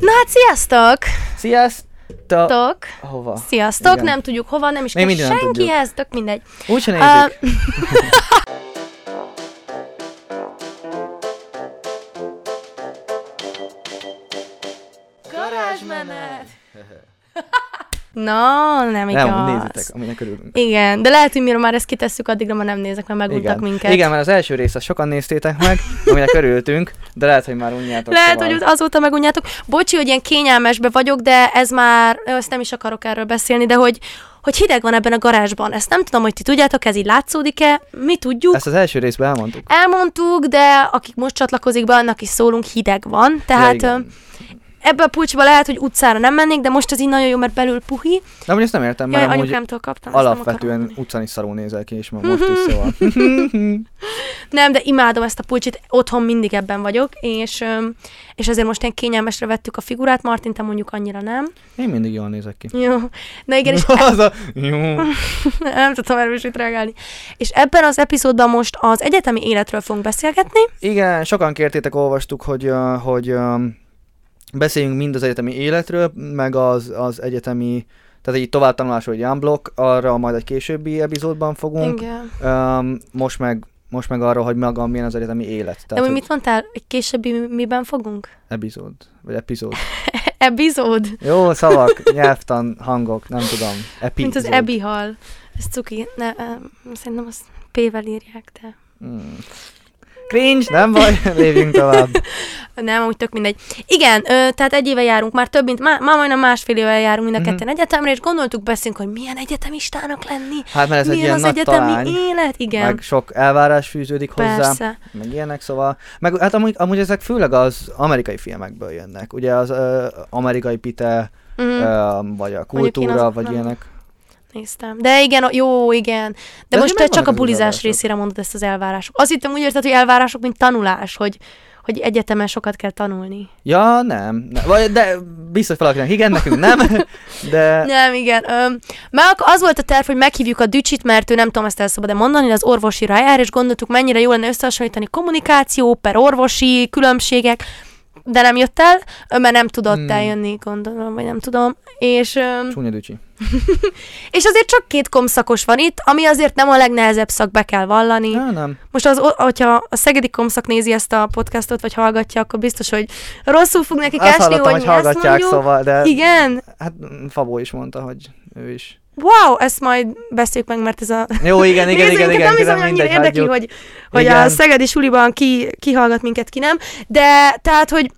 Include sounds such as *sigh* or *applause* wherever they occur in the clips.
Na hát sziasztok! Sziasztok! Tok. Hova? Sziasztok, Igen. nem tudjuk hova, nem is kell senkihez, tök mindegy. Úgy se Ö, nézzük. *laughs* Garázsmenet! *laughs* Na, nem igaz. nem, nézzétek, aminek örülünk. Igen, de lehet, hogy mire már ezt kitesszük, addigra már nem nézek, mert meguntak Igen. minket. Igen, mert az első részt sokan néztétek meg, aminek örültünk, de lehet, hogy már unjátok. Lehet, szóval. hogy azóta megunjátok. Bocsi, hogy ilyen kényelmesbe vagyok, de ez már, azt nem is akarok erről beszélni, de hogy, hogy hideg van ebben a garázsban. Ezt nem tudom, hogy ti tudjátok, ez így látszódik-e. Mi tudjuk. Ezt az első részben elmondtuk. Elmondtuk, de akik most csatlakozik be, annak is szólunk, hideg van. Tehát Ja, ja, igen. Ebbe a pulcsba lehet, hogy utcára nem mennék, de most ez így nagyon jó, mert belül puhi. De amúgy ezt nem értem, Jaj, mert amúgy anyukámtól kaptam. alapvetően utcán is szarul nézel ki, és most is szóval. *laughs* *laughs* Nem, de imádom ezt a pulcsit, otthon mindig ebben vagyok, és, és ezért most ilyen kényelmesre vettük a figurát, Martin, te mondjuk annyira nem. Én mindig jól nézek ki. Jó. Na igen, és *laughs* az a... Jó. nem tudtam erről is mit reagálni. És ebben az epizódban most az egyetemi életről fogunk beszélgetni. Igen, sokan kértétek, olvastuk, hogy, hogy beszéljünk mind az egyetemi életről, meg az, az egyetemi, tehát egy továbbtanulásról, egy unblock, arra majd egy későbbi epizódban fogunk. Igen. Um, most meg most meg arról, hogy maga milyen az egyetemi élet. De Tehát, hogy hogy mit mondtál? Egy későbbi mi- miben fogunk? epizód, vagy epizód. *laughs* Epizód. Jó szavak, nyelvtan, hangok, nem tudom. Epizód. Mint az Ebi hal. Ez cuki. Ne, em, szerintem azt P-vel írják, de... Hmm. Cringe, nem baj, *laughs* lépjünk tovább. Nem, úgy tök mindegy. Igen, ö, tehát egy éve járunk, már több mint, má, már majdnem másfél éve járunk mind a Mhm. ketten egyetemre, és gondoltuk beszélünk, hogy milyen egyetemistának lenni, Hát mert ez egy ilyen az nagy egyetemi talány, élet, igen. meg sok elvárás fűződik hozzá. Persze. meg ilyenek, szóval, meg hát amúgy, amúgy ezek főleg az amerikai filmekből jönnek, ugye az ö, amerikai pite, Mhm. ö, vagy a kultúra, vagy nem. ilyenek. Néztem. De igen, jó, igen. De, De most te csak a bulizás részére mondod ezt az elvárások. Azt hittem úgy érted, hogy elvárások, mint tanulás, hogy, hogy egyetemen sokat kell tanulni. Ja, nem, ne, vagy, de biztos valakinek igen, nekünk nem, *laughs* de Nem, igen. Öm, ak- az volt a terv, hogy meghívjuk a Dücsit, mert ő nem tudom ezt el szabad mondani, az orvosira jár, és gondoltuk, mennyire jó lenne összehasonlítani kommunikáció, per orvosi különbségek, de nem jött el, mert nem tudott Hmm. eljönni, gondolom, vagy nem tudom. És, öm, csúnya dücsi. *laughs* és azért csak két komszakos van itt, ami azért nem a legnehezebb szak, be kell vallani. Ja, nem. Most az, hogyha a szegedi komszak nézi ezt a podcastot, vagy hallgatja, akkor biztos, hogy rosszul fog nekik Azt esni, hogy hogy ezt hallgatják, mondjuk. szóval, de Igen, hát Fabó is mondta, hogy ő is. wow, ezt majd beszéljük meg, mert ez a Jó, igen, *laughs* igen, igen, igen, nem hiszem, annyira érdekli, hagyjuk. hogy, hogy a szegedi suliban ki, ki hallgat minket, ki nem. De tehát, hogy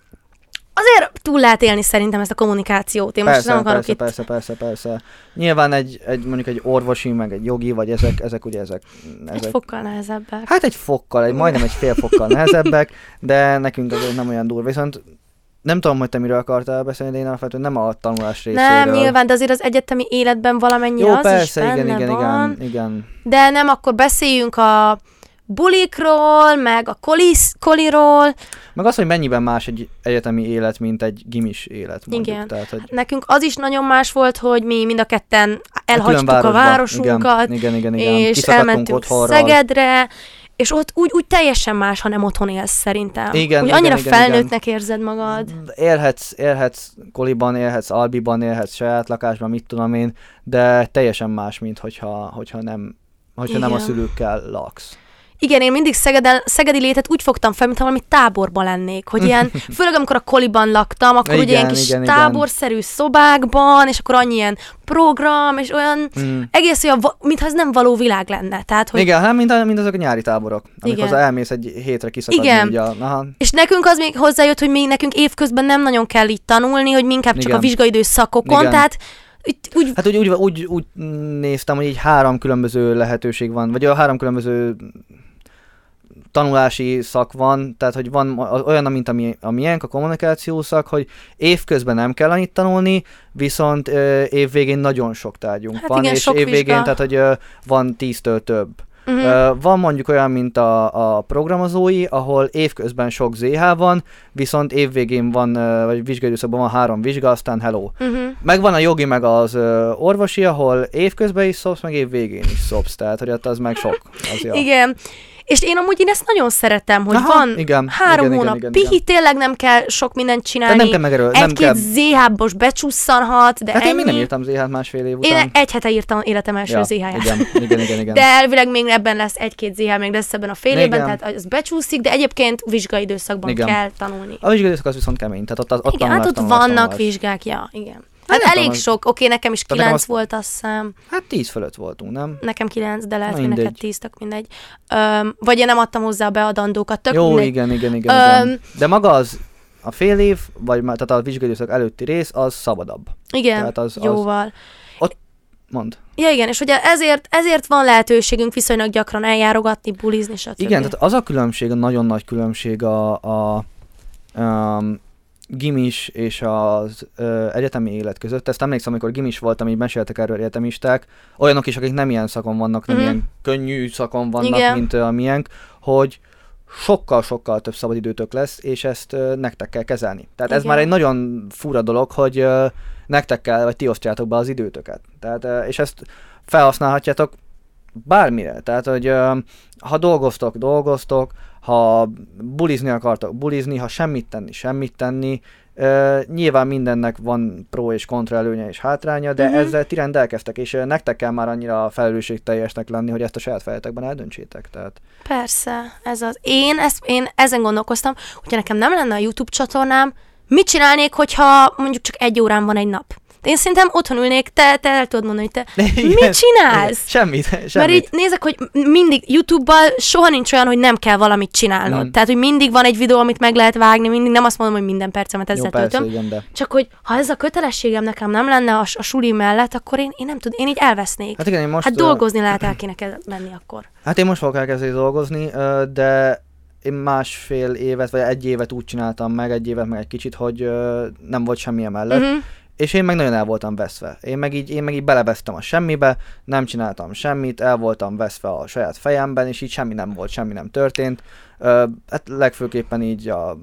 azért túl lehet élni szerintem ezt a kommunikációt. Én most Persze, nem akarok persze, itt... persze, persze, persze. Nyilván egy, egy, mondjuk egy orvosi, meg egy jogi, vagy ezek, ezek ugye ezek. Egy ezek fokkal nehezebbek. Hát egy fokkal, egy, majdnem egy fél fokkal nehezebbek, de nekünk azért nem olyan durva. Viszont nem tudom, hogy te miről akartál beszélni, de én alapvetően nem a tanulás részéről. nem, nyilván, de azért az egyetemi életben valamennyire Jó, az persze, is igen, benne igen, van. igen, igen. De nem, akkor beszéljünk a bulikról, meg a kolis, koliról. Meg az, hogy mennyiben más egy egyetemi élet, mint egy gimis élet, mondjuk. Igen. Tehát, hogy Nekünk az is nagyon más volt, hogy mi mind a ketten elhagytuk a városba. városunkat, Igen, igen, igen, igen. és elmentünk otthonról. Szegedre, és ott úgy, úgy teljesen más, ha nem otthon élsz szerintem. Igen, úgy igen, annyira igen, felnőttnek érzed magad. Élhetsz, élhetsz koliban, élhetsz albiban, élhetsz saját lakásban, mit tudom én, de teljesen más, mint hogyha, hogyha nem, hogyha nem a Igen. szülőkkel laksz. Igen, én mindig Szegeden, szegedi létet úgy fogtam fel, mintha valami táborban lennék, hogy ilyen, *laughs* főleg amikor a koliban laktam, akkor ugye Igen, ilyen kis igen, igen. táborszerű szobákban, és akkor annyi ilyen program, és olyan, Mm. egész olyan, mintha ez nem való világ lenne. Tehát, hogy Igen, hát mint, mint azok a nyári táborok, amikor Igen. az elmész egy hétre kiszakadni. Igen. Ugye, aha, És nekünk az még hozzájött, hogy mi nekünk évközben nem nagyon kell így tanulni, hogy mi inkább csak Igen. a vizsgaidő szakokon, Igen. tehát itt, úgy Hát úgy, úgy, úgy, úgy néztem, hogy így három különböző lehetőség van, vagy a három különböző tanulási szak van, tehát hogy van a- olyan, mint ami, a miénk, a kommunikáció szak, hogy évközben nem kell annyit tanulni, viszont ö, évvégén nagyon sok tárgyunk Hát van, igen, és évvégén, vizsga. tehát hogy ö, van tíztől több. Mhm. Ö, van mondjuk olyan, mint a, a programozói, ahol évközben sok ZH van, viszont évvégén van, vagy vizsgaidőszakban van három vizsga, aztán hello. Uh-huh. Megvan a jogi, meg az ö, orvosi, ahol évközben is szopsz, meg év végén is szopsz, tehát hogy ott az meg sok. Az ja. Igen. És én amúgy én ezt nagyon szeretem, hogy Aha, van igen, három igen, hónap igen, igen, pihi, tényleg nem kell sok mindent Tehát csinálni. nem kell megeről, nem Egy-két. ZH-bos becsusszanhat, de Hát én ennyi. még nem írtam ZH-t másfél év után. Én egy hete írtam életem első ja, ZH-ját. igen, igen, igen, igen. De elvileg még ebben lesz egy-két ZH, még lesz ebben a fél Igen. évben, tehát az becsúszik, de egyébként vizsgai időszakban Igen. kell tanulni. A vizsgai időszak az viszont kemény, tehát ott, ott igen, tanulás, hát ott tanulás, vannak tanulás. vizsgák, ja, igen. Hát elég tudom, sok, oké, nekem is nekem kilenc az- volt, azt hiszem. Hát tíz fölött voltunk, nem? Nekem kilenc, de lehet, hogy neked mindegy. tíz, tök mindegy. Öm, vagy én nem adtam hozzá a beadandókat, tök Jó, mindegy. igen, igen, igen, Öm, igen. De maga az a fél év, vagy tehát a vizsgai időszak előtti rész, az szabadabb. Igen, Tehát az- az- jóval. Mond. Ja igen, és ugye ezért, ezért van lehetőségünk viszonylag gyakran eljárogatni, bulizni, stb. Igen, tehát az a különbség, a nagyon nagy különbség a, a um, gimis és az ö, egyetemi élet között. Ezt emlékszem, amikor gimis voltam, így meséltek erről egyetemisták, olyanok is, akik nem ilyen szakon vannak, nem Mhm. ilyen könnyű szakon vannak, Igen. mint a miénk, hogy sokkal-sokkal több szabadidőtök lesz, és ezt ö, nektek kell kezelni. Tehát ez Igen. már egy nagyon fura dolog, hogy ö, nektek kell, vagy ti osztjátok be az időtöket. Tehát, ö, és ezt felhasználhatjátok bármire. Tehát, hogy ö, ha dolgoztok, dolgoztok, ha bulizni akartok, bulizni, ha semmit tenni, semmit tenni. Ö, nyilván mindennek van pro és kontra előnye és hátránya, de uh-huh. ezzel ti rendelkeztek, és nektek kell már annyira felelősségteljesnek lenni, hogy ezt a saját fejetekben eldöntsétek. Tehát, Persze, ez az. Én, ezt, én ezen gondolkoztam, hogyha nekem nem lenne a YouTube csatornám, mit csinálnék, hogyha mondjuk csak egy órán van egy nap? Én szerintem otthon ülnék, te, te el tudod mondani, hogy te *laughs* Igen. mit csinálsz? Semmit, semmit. Mert így nézek, hogy mindig YouTube-bal soha nincs olyan, hogy nem kell valamit csinálnod. Mm. Tehát, hogy mindig van egy videó, amit meg lehet vágni, mindig nem azt mondom, hogy minden percemet Jó, ezzel persze, töltöm. igen, de... Csak hogy ha ez a kötelességem nekem nem lenne a, a suli mellett, akkor én, én nem tudom, én így elvesznék. Hát igen, én most... hát dolgozni lehet el kéne menni akkor. Hát én most fogok elkezdeni dolgozni, de én másfél évet, vagy egy évet úgy csináltam meg, egy évet meg egy kicsit, hogy ö, nem volt semmi mellett. Uh-huh. És én meg nagyon el voltam veszve. Én meg így, én meg így belevesztem a semmibe, nem csináltam semmit, el voltam veszve a saját fejemben, és így semmi nem volt, semmi nem történt. Ö, hát legfőképpen így a...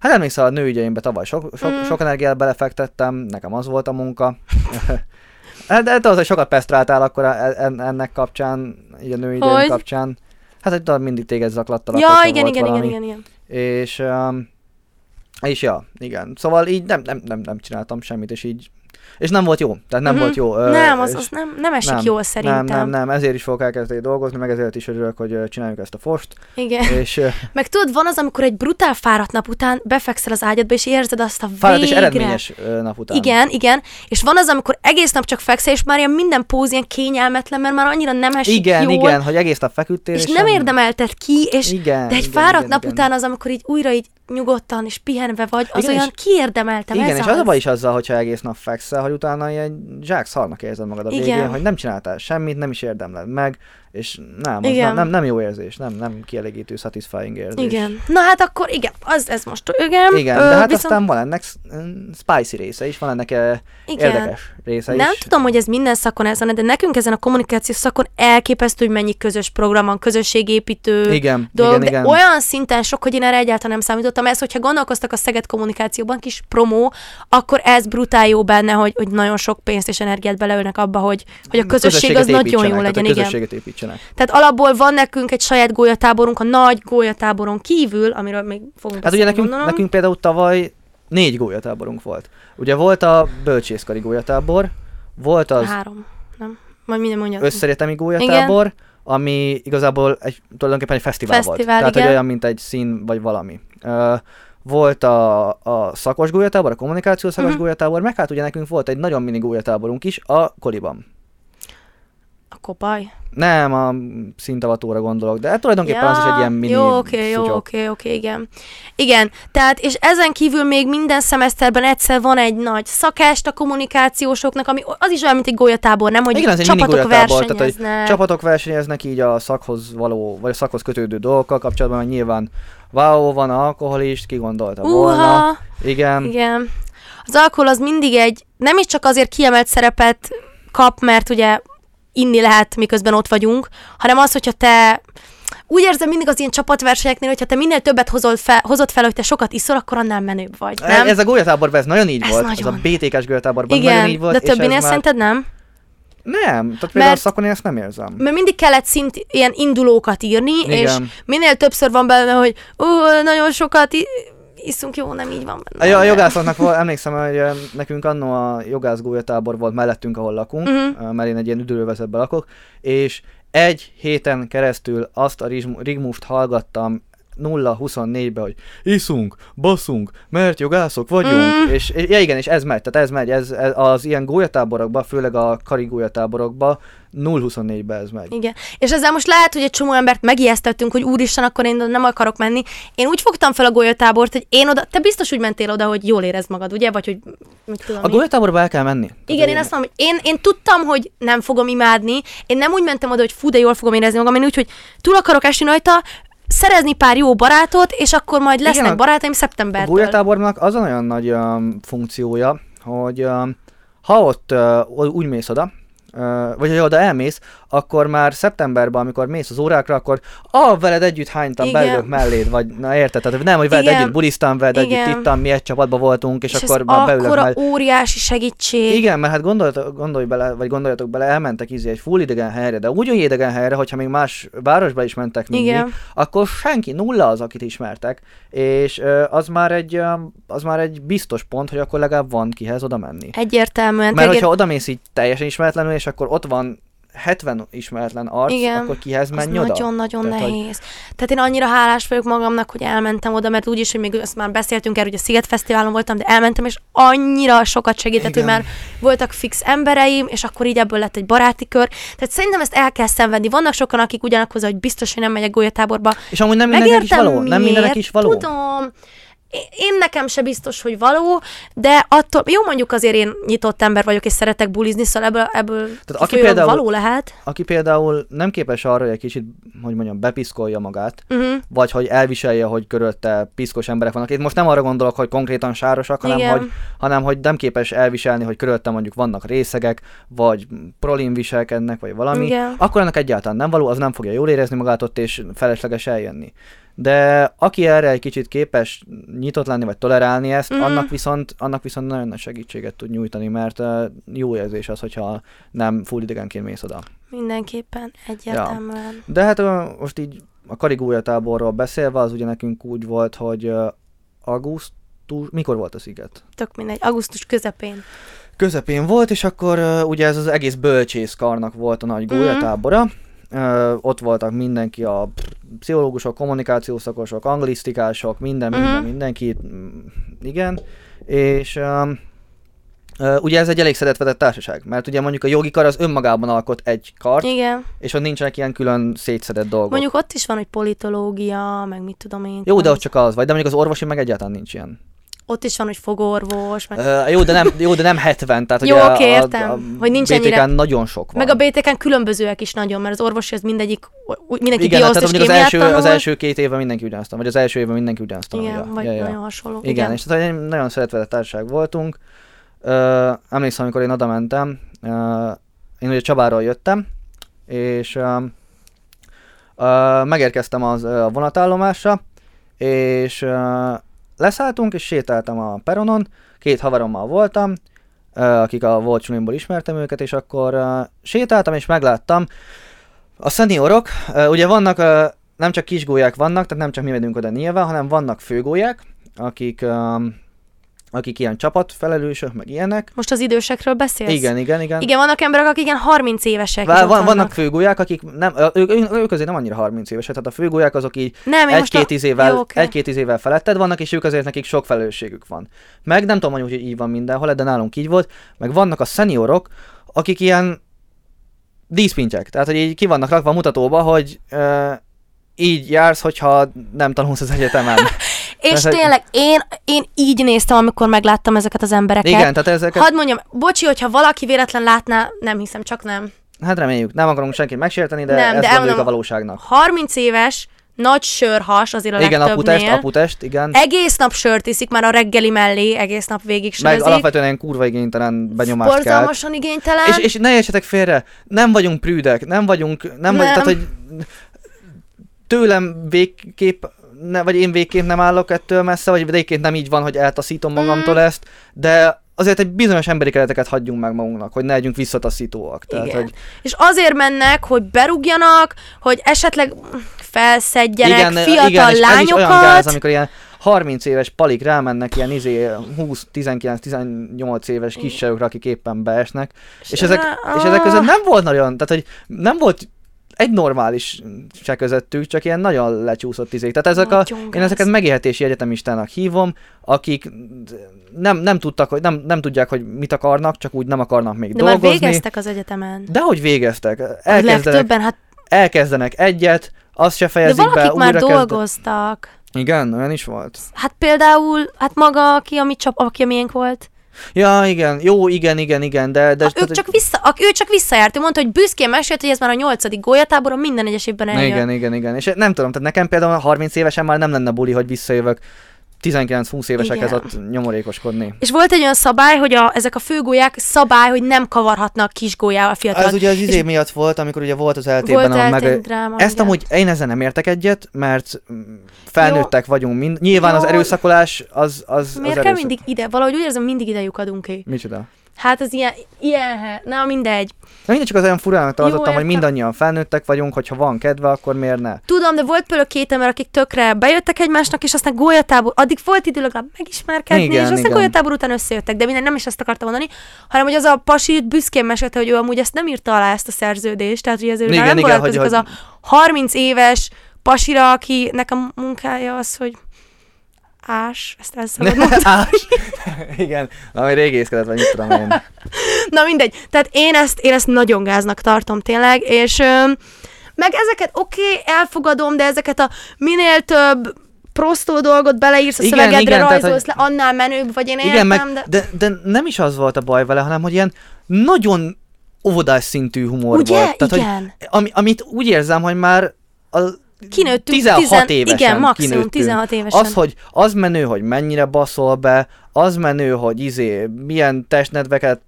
Hát emlékszel, a nőügyeimbe tavaly sok, sok, Mm. sok energiát belefektettem, nekem az volt a munka. *laughs* Hát, de te az, hogy sokat pesztráltál akkor e- en- ennek kapcsán, így a nőügyeim Hogy? kapcsán. Hát, hogy tudod, mindig téged zaklattalak, Ja, igen, igen, igen, igen, igen. És, um, és ja, igen. Szóval így nem, nem, nem, nem csináltam semmit, és így és nem volt jó. Tehát nem Mhm. volt jó. ö, Nem, az, és az nem, nem esik nem, jól szerintem. Nem, nem, nem, ezért is fogok elkezdeni dolgozni, meg ezért is örülök, hogy csináljuk ezt a fost. Igen. És *laughs* Meg tudod, van az, amikor egy brutál fáradt nap után befekszel az ágyadba, és érzed azt a fáradt és végre. eredményes ö, nap után. Igen, igen. És van az, amikor egész nap csak fekszel, és már ilyen minden póz ilyen kényelmetlen, mert már annyira nem esik Igen, jól. igen, hogy egész nap feküdtél. És nem semmi- érdemelted ki, és Igen, de egy igen, fáradt igen, nap igen. után az, amikor így újra így nyugodtan és pihenve vagy, az Igen, olyan és- kiérdemeltem. Igen, ez és az a baj is azzal, hogyha egész nap fekszel, hogy utána ilyen zsák szarnak érzed magad a végén, Igen. hogy nem csináltál semmit, nem is érdemled meg, és nem, az nem, nem, nem, jó érzés, nem, nem kielégítő, satisfying érzés. Igen. Na hát akkor igen, az, ez most igen. Igen, Ö, de hát viszont, aztán van ennek mm, spicy része is, van ennek eh, igen. érdekes része Nem is. tudom, hogy ez minden szakon ez van, de nekünk ezen a kommunikációs szakon elképesztő, hogy mennyi közös program van, közösségépítő Igen, dolog, igen, de igen. olyan szinten sok, hogy én erre egyáltalán nem számítottam. Ez, hogyha gondolkoztak a Szeged kommunikációban, kis promó, akkor ez brutál jó benne, hogy, hogy nagyon sok pénzt és energiát beleölnek abba, hogy, hogy a közösség az nagyon jó legyen. Igen. Építsenek. Tehát alapból van nekünk egy saját gólyatáborunk, a nagy gólyatáboron kívül, amiről még fogunk Hát ugye nekünk, gondolom. nekünk például tavaly négy gólyatáborunk volt. Ugye volt a bölcsészkari gólyatábor, volt az Három, nem? Majd minden mondja. összerétemi gólyatábor, ami igazából egy, tulajdonképpen egy fesztivál, volt. Fesztivál, Tehát, igen. olyan, mint egy szín, vagy valami. Uh, volt a, a szakos gólyatábor, a kommunikációs szakos Mhm. gólyatábor, meg hát ugye nekünk volt egy nagyon mini gólyatáborunk is a Koliban. Kopaj. Nem, a szintavatóra gondolok, de hát tulajdonképpen az is egy ilyen mini Jó, oké, jó, szutyok. oké, oké, igen. Igen, tehát, és ezen kívül még minden szemeszterben egyszer van egy nagy szakást a kommunikációsoknak, ami az is olyan, mint egy golyatábor, nem? Hogy Igen, az egy csapatok gólyatábor, tehát, hogy versenyeznek. Csapatok versenyeznek így a szakhoz való, vagy a szakhoz kötődő dolgokkal kapcsolatban, hogy nyilván wow, van alkoholist, ki gondolta volna. Uha, Igen. igen. Az alkohol az mindig egy, nem is csak azért kiemelt szerepet kap, mert ugye inni lehet, miközben ott vagyunk, hanem az, hogyha te úgy érzem mindig az ilyen csapatversenyeknél, hogyha te minél többet hozol fel, hozott fel, hogy te sokat iszol, akkor annál menőbb vagy, nem? Ez a gólyatáborban ez nagyon így Ez volt, nagyon. ez a BTK-s gólyatáborban nagyon Igen, így volt. de többinél már- szerinted nem? Nem, tehát például Mert- a szakon én ezt nem érzem. Mert mindig kellett szint ilyen indulókat írni, Igen. és minél többször van benne, hogy ó, nagyon sokat iszunk, jó, nem így van benne. a jogászoknak volt, emlékszem, hogy nekünk annó a jogászgólya tábor volt mellettünk, ahol lakunk, uh-huh. mert én egy ilyen üdülővezetben lakok, és egy héten keresztül azt a rigmust hallgattam 0-24-be, hogy iszunk, baszunk, mert jogászok vagyunk, Mm. és, és ja igen, és ez megy, tehát ez megy, ez, ez az ilyen gólyatáborokban, főleg a kari gólyatáborokban 0-24-be ez megy. Igen. És ezzel most lehet, hogy egy csomó embert megijesztettünk, hogy úristen, akkor én nem akarok menni. Én úgy fogtam fel a golyatábort, hogy én oda, te biztos úgy mentél oda, hogy jól érezd magad, ugye? Vagy hogy mit tudom A én. gólyatáborba el kell menni. Tehát Igen, én azt mondom, hogy én, én tudtam, hogy nem fogom imádni. Én nem úgy mentem oda, hogy fú, de jól fogom érezni magam, én úgy, hogy túl akarok esni rajta, szerezni pár jó barátot, és akkor majd lesznek Igen, a- barátaim A szeptembertől. gólyatábornak az a nagyon nagy um, funkciója, hogy um, ha ott uh, úgy mész oda, uh, vagy ha oda elmész, akkor már szeptemberben, amikor mész az órákra, akkor ah, veled együtt hánytam, Igen. beülök melléd, vagy na érted, tehát nem, hogy veled Igen. együtt bulisztam, veled Igen. együtt ittam, mi egy csapatban voltunk, és, és akkor már beülök mellé. óriási segítség. Igen, mert hát gondoljatok, gondolj bele, vagy gondoljatok bele, elmentek izé egy full idegen helyre, de úgy idegen helyre, hogyha még más városba is mentek, mi, akkor senki, nulla az, akit ismertek, és az már egy, az már egy biztos pont, hogy akkor legalább van kihez oda menni. Egyértelműen. Mert hogyha oda mész így teljesen ismeretlenül, és akkor ott van 70 ismeretlen arc, Igen, akkor kihez menj oda? nagyon-nagyon Tehát, hogy- nehéz. Tehát én annyira hálás vagyok magamnak, hogy elmentem oda, mert úgyis, hogy még ezt már beszéltünk erről, hogy a Sziget Fesztiválon voltam, de elmentem, és annyira sokat segített, Igen. hogy már voltak fix embereim, és akkor így ebből lett egy baráti kör. Tehát szerintem ezt el kell szenvedni. Vannak sokan, akik ugyanak hozzá, hogy biztos, hogy nem megyek golyatáborba. És amúgy nem mindenkinek is való? Nem miért. mindenek is való? Tudom. Én- Én nekem se biztos, hogy való, de attól, jó mondjuk azért én nyitott ember vagyok, és szeretek bulizni, szóval ebből, ebből aki kifolyólag például- való lehet. Aki például nem képes arra, hogy egy kicsit, hogy mondjam, bepiszkolja magát, Uh-huh. vagy hogy elviselje, hogy körülötte piszkos emberek vannak. Itt most nem arra gondolok, hogy konkrétan sárosak, hanem Igen. hogy, hanem hogy nem képes elviselni, hogy körülötte mondjuk vannak részegek, vagy prolin viselkednek, vagy valami, Igen. akkor ennek egyáltalán nem való, az nem fogja jól érezni magát ott, és felesleges eljönni. De aki erre egy kicsit képes nyitott lenni, vagy tolerálni ezt, Mhm. annak, viszont, annak viszont nagyon nagy segítséget tud nyújtani, mert uh, jó érzés az, hogyha nem full idegenként mész oda. Mindenképpen, egyértelműen. De hát most így a karigója táborról beszélve, az ugye nekünk úgy volt, hogy augusztus, mikor volt a sziget? Tök mindegy, augusztus közepén. Közepén volt, és akkor ugye ez az egész bölcsészkarnak volt a nagy Mhm. gólyatábora. Ö, ott voltak mindenki, a pszichológusok, kommunikációszakosok, anglisztikások, minden, minden, Mhm. mindenki, mm, igen. És ö, ö, ugye ez egy elég szeretvetett társaság, mert ugye mondjuk a jogi kar az önmagában alkot egy kart, Igen. és ott nincsenek ilyen külön szétszedett dolgok. Mondjuk ott is van, hogy politológia, meg mit tudom én. Jó, de van- ott csak az vagy, de mondjuk az orvosi meg egyáltalán nincs ilyen. Ott is van, hogy fogorvos, meg, Uh, jó, de nem, jó, de nem 70, tehát Jó, oké, a, értem, a, a hogy nincs BTK-n ennyire- nagyon sok van. meg a BTK-n különbözőek is nagyon, mert az orvosi az mindegyik, mindenki igen, hát tehát az kémiát első, tanul. az első két évben mindenki ugyanazt vagy az első évben mindenki ugyanazt tanulja. Igen, vagy ja, ja. nagyon hasonló. Igen, Igen, és tehát egy nagyon szeretvetett társaság voltunk. Uh, emlékszem, amikor én oda mentem, uh, én ugye Csabáról jöttem, és uh, uh, megérkeztem az uh, vonatállomásra, és uh, leszálltunk, és sétáltam a peronon, két haverommal voltam, akik a volt ismertem őket, és akkor sétáltam, és megláttam a szeniorok, ugye vannak, nem csak kisgólyák vannak, tehát nem csak mi megyünk oda nyilván, hanem vannak főgólyák, akik, akik ilyen csapatfelelősök, meg ilyenek. Most az idősekről beszélsz? Igen, igen, igen. Igen, vannak emberek, akik ilyen 30 évesek. Vá- van, vannak főgólyák, akik nem, ők, ők, azért nem annyira 30 évesek, tehát a főgólyák azok így egy-két a... tíz évvel, Jó, oké. egy-két tíz évvel feletted vannak, és ők azért nekik sok felelősségük van. Meg nem tudom, hogy így van mindenhol, de nálunk így volt, meg vannak a szeniorok, akik ilyen díszpintyek, tehát hogy így ki vannak rakva a mutatóba, hogy ö, így jársz, hogyha nem tanulsz az egyetemen. *laughs* És Tehát, tényleg, én, én így néztem, amikor megláttam ezeket az embereket. Igen, tehát ezeket, Hadd mondjam, bocsi, hogyha valaki véletlen látná, nem hiszem, csak nem. hát reméljük, nem akarunk senkit megsérteni, de Nem, ezt de elmondom- a valóságnak. 30 éves, nagy sörhas, azért a Igen, legtöbbnél. aputest, aputest, igen. Egész nap sört iszik, már a reggeli mellé, egész nap végig Meg sörzik. alapvetően ilyen kurva igénytelen benyomást. Borzalmasan igénytelen. És, és ne értsetek félre, nem vagyunk prűdek, nem vagyunk, nem, nem. Vagy, tehát, hogy tőlem végképp, ne, vagy én végképp nem állok ettől messze, vagy végképp nem így van, hogy eltaszítom magamtól Mm. ezt, de azért egy bizonyos emberi kereteket hagyjunk meg magunknak, hogy ne legyünk visszataszítóak. Tehát, Igen. hogy És azért mennek, hogy berúgjanak, hogy esetleg felszedjenek igen, fiatal igen, és lányokat. ez olyan gáz, amikor ilyen 30 éves palik rámennek ilyen izé 20-19-18 éves kiscsajokra, akik éppen beesnek, és ezek, és ezek között nem volt nagyon, tehát hogy nem volt egy normális se közöttük, csak ilyen nagyon lecsúszott izék. Tehát ezek a, én ezeket megélhetési egyetemistának hívom, akik nem, nem, tudtak, hogy nem, nem tudják, hogy mit akarnak, csak úgy nem akarnak még De már dolgozni. végeztek az egyetemen. De hogy végeztek? A Elkezdenek, legtöbben, hát elkezdenek egyet, azt se de fejezik be, valakik már újra kezd... dolgoztak. Igen, olyan is volt. Hát például, hát maga, aki a mi csap, aki a miénk volt, Ja, igen, jó, igen, igen, igen, de... de de, ők csak vissza, ak, ő csak visszajárt, ő mondta, hogy büszkén mesélt, hogy ez már a nyolcadik golyatáboron minden egyes évben eljön. Igen, igen, igen. És nem tudom, tehát nekem például 30 évesen már nem lenne buli, hogy visszajövök 19-20 évesekhez ott nyomorékoskodni. És volt egy olyan szabály, hogy a, ezek a főgólyák szabály, hogy nem kavarhatnak kis gólyával fiatal. Az ugye az izé miatt volt, amikor ugye volt az eltében, eltén meg... dráma. Ezt igen. amúgy én ezzel nem értek egyet, mert felnőttek vagyunk mind. Nyilván az Jó. erőszakolás az, az, Miért az kell erőszak... mindig ide? Valahogy úgy érzem, mindig ide lyukadunk ki. Micsoda? Hát az ilyen, ilyen, na mindegy. Na mindegy, csak az olyan furának tartottam, hogy mindannyian felnőttek vagyunk, hogyha van kedve, akkor miért ne? Tudom, de volt például két ember, akik tökre bejöttek egymásnak, és aztán golyatábor, addig volt idő legalább megismerkedni, Igen, és aztán igen. golyatábor után összejöttek, de minden nem is ezt akartam mondani, hanem hogy az a pasi büszkén mesélte, hogy ő amúgy ezt nem írta alá ezt a szerződést, tehát hogy ezért Igen, nem igen, hogy- az a 30 éves pasira, akinek a munkája az, hogy ás, ezt el *laughs* szabad mondani. Ás. Igen, ami régészkedett, vagy mit tudom én. *laughs* Na mindegy. Tehát én ezt, én ezt nagyon gáznak tartom tényleg, és meg ezeket oké, okay, elfogadom, de ezeket a minél több prostó dolgot beleírsz a Igen, szövegedre, igen, tehát, rajzolsz le, annál menőbb vagy, én értem, Igen, meg, de... de... De, de nem is az volt a baj vele, hanem hogy ilyen nagyon óvodás szintű humor Ugye? volt. Tehát, igen. Hogy, ami, amit úgy érzem, hogy már a Kinőttünk 16 tizen- évesen Igen, maximum kinőttünk. 16 évesen. Az, hogy az menő, hogy mennyire baszol be, az menő, hogy izé, milyen testnedveket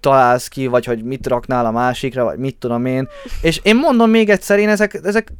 találsz ki, vagy hogy mit raknál a másikra, vagy mit tudom én. És én mondom még egyszer, én ezek, ezek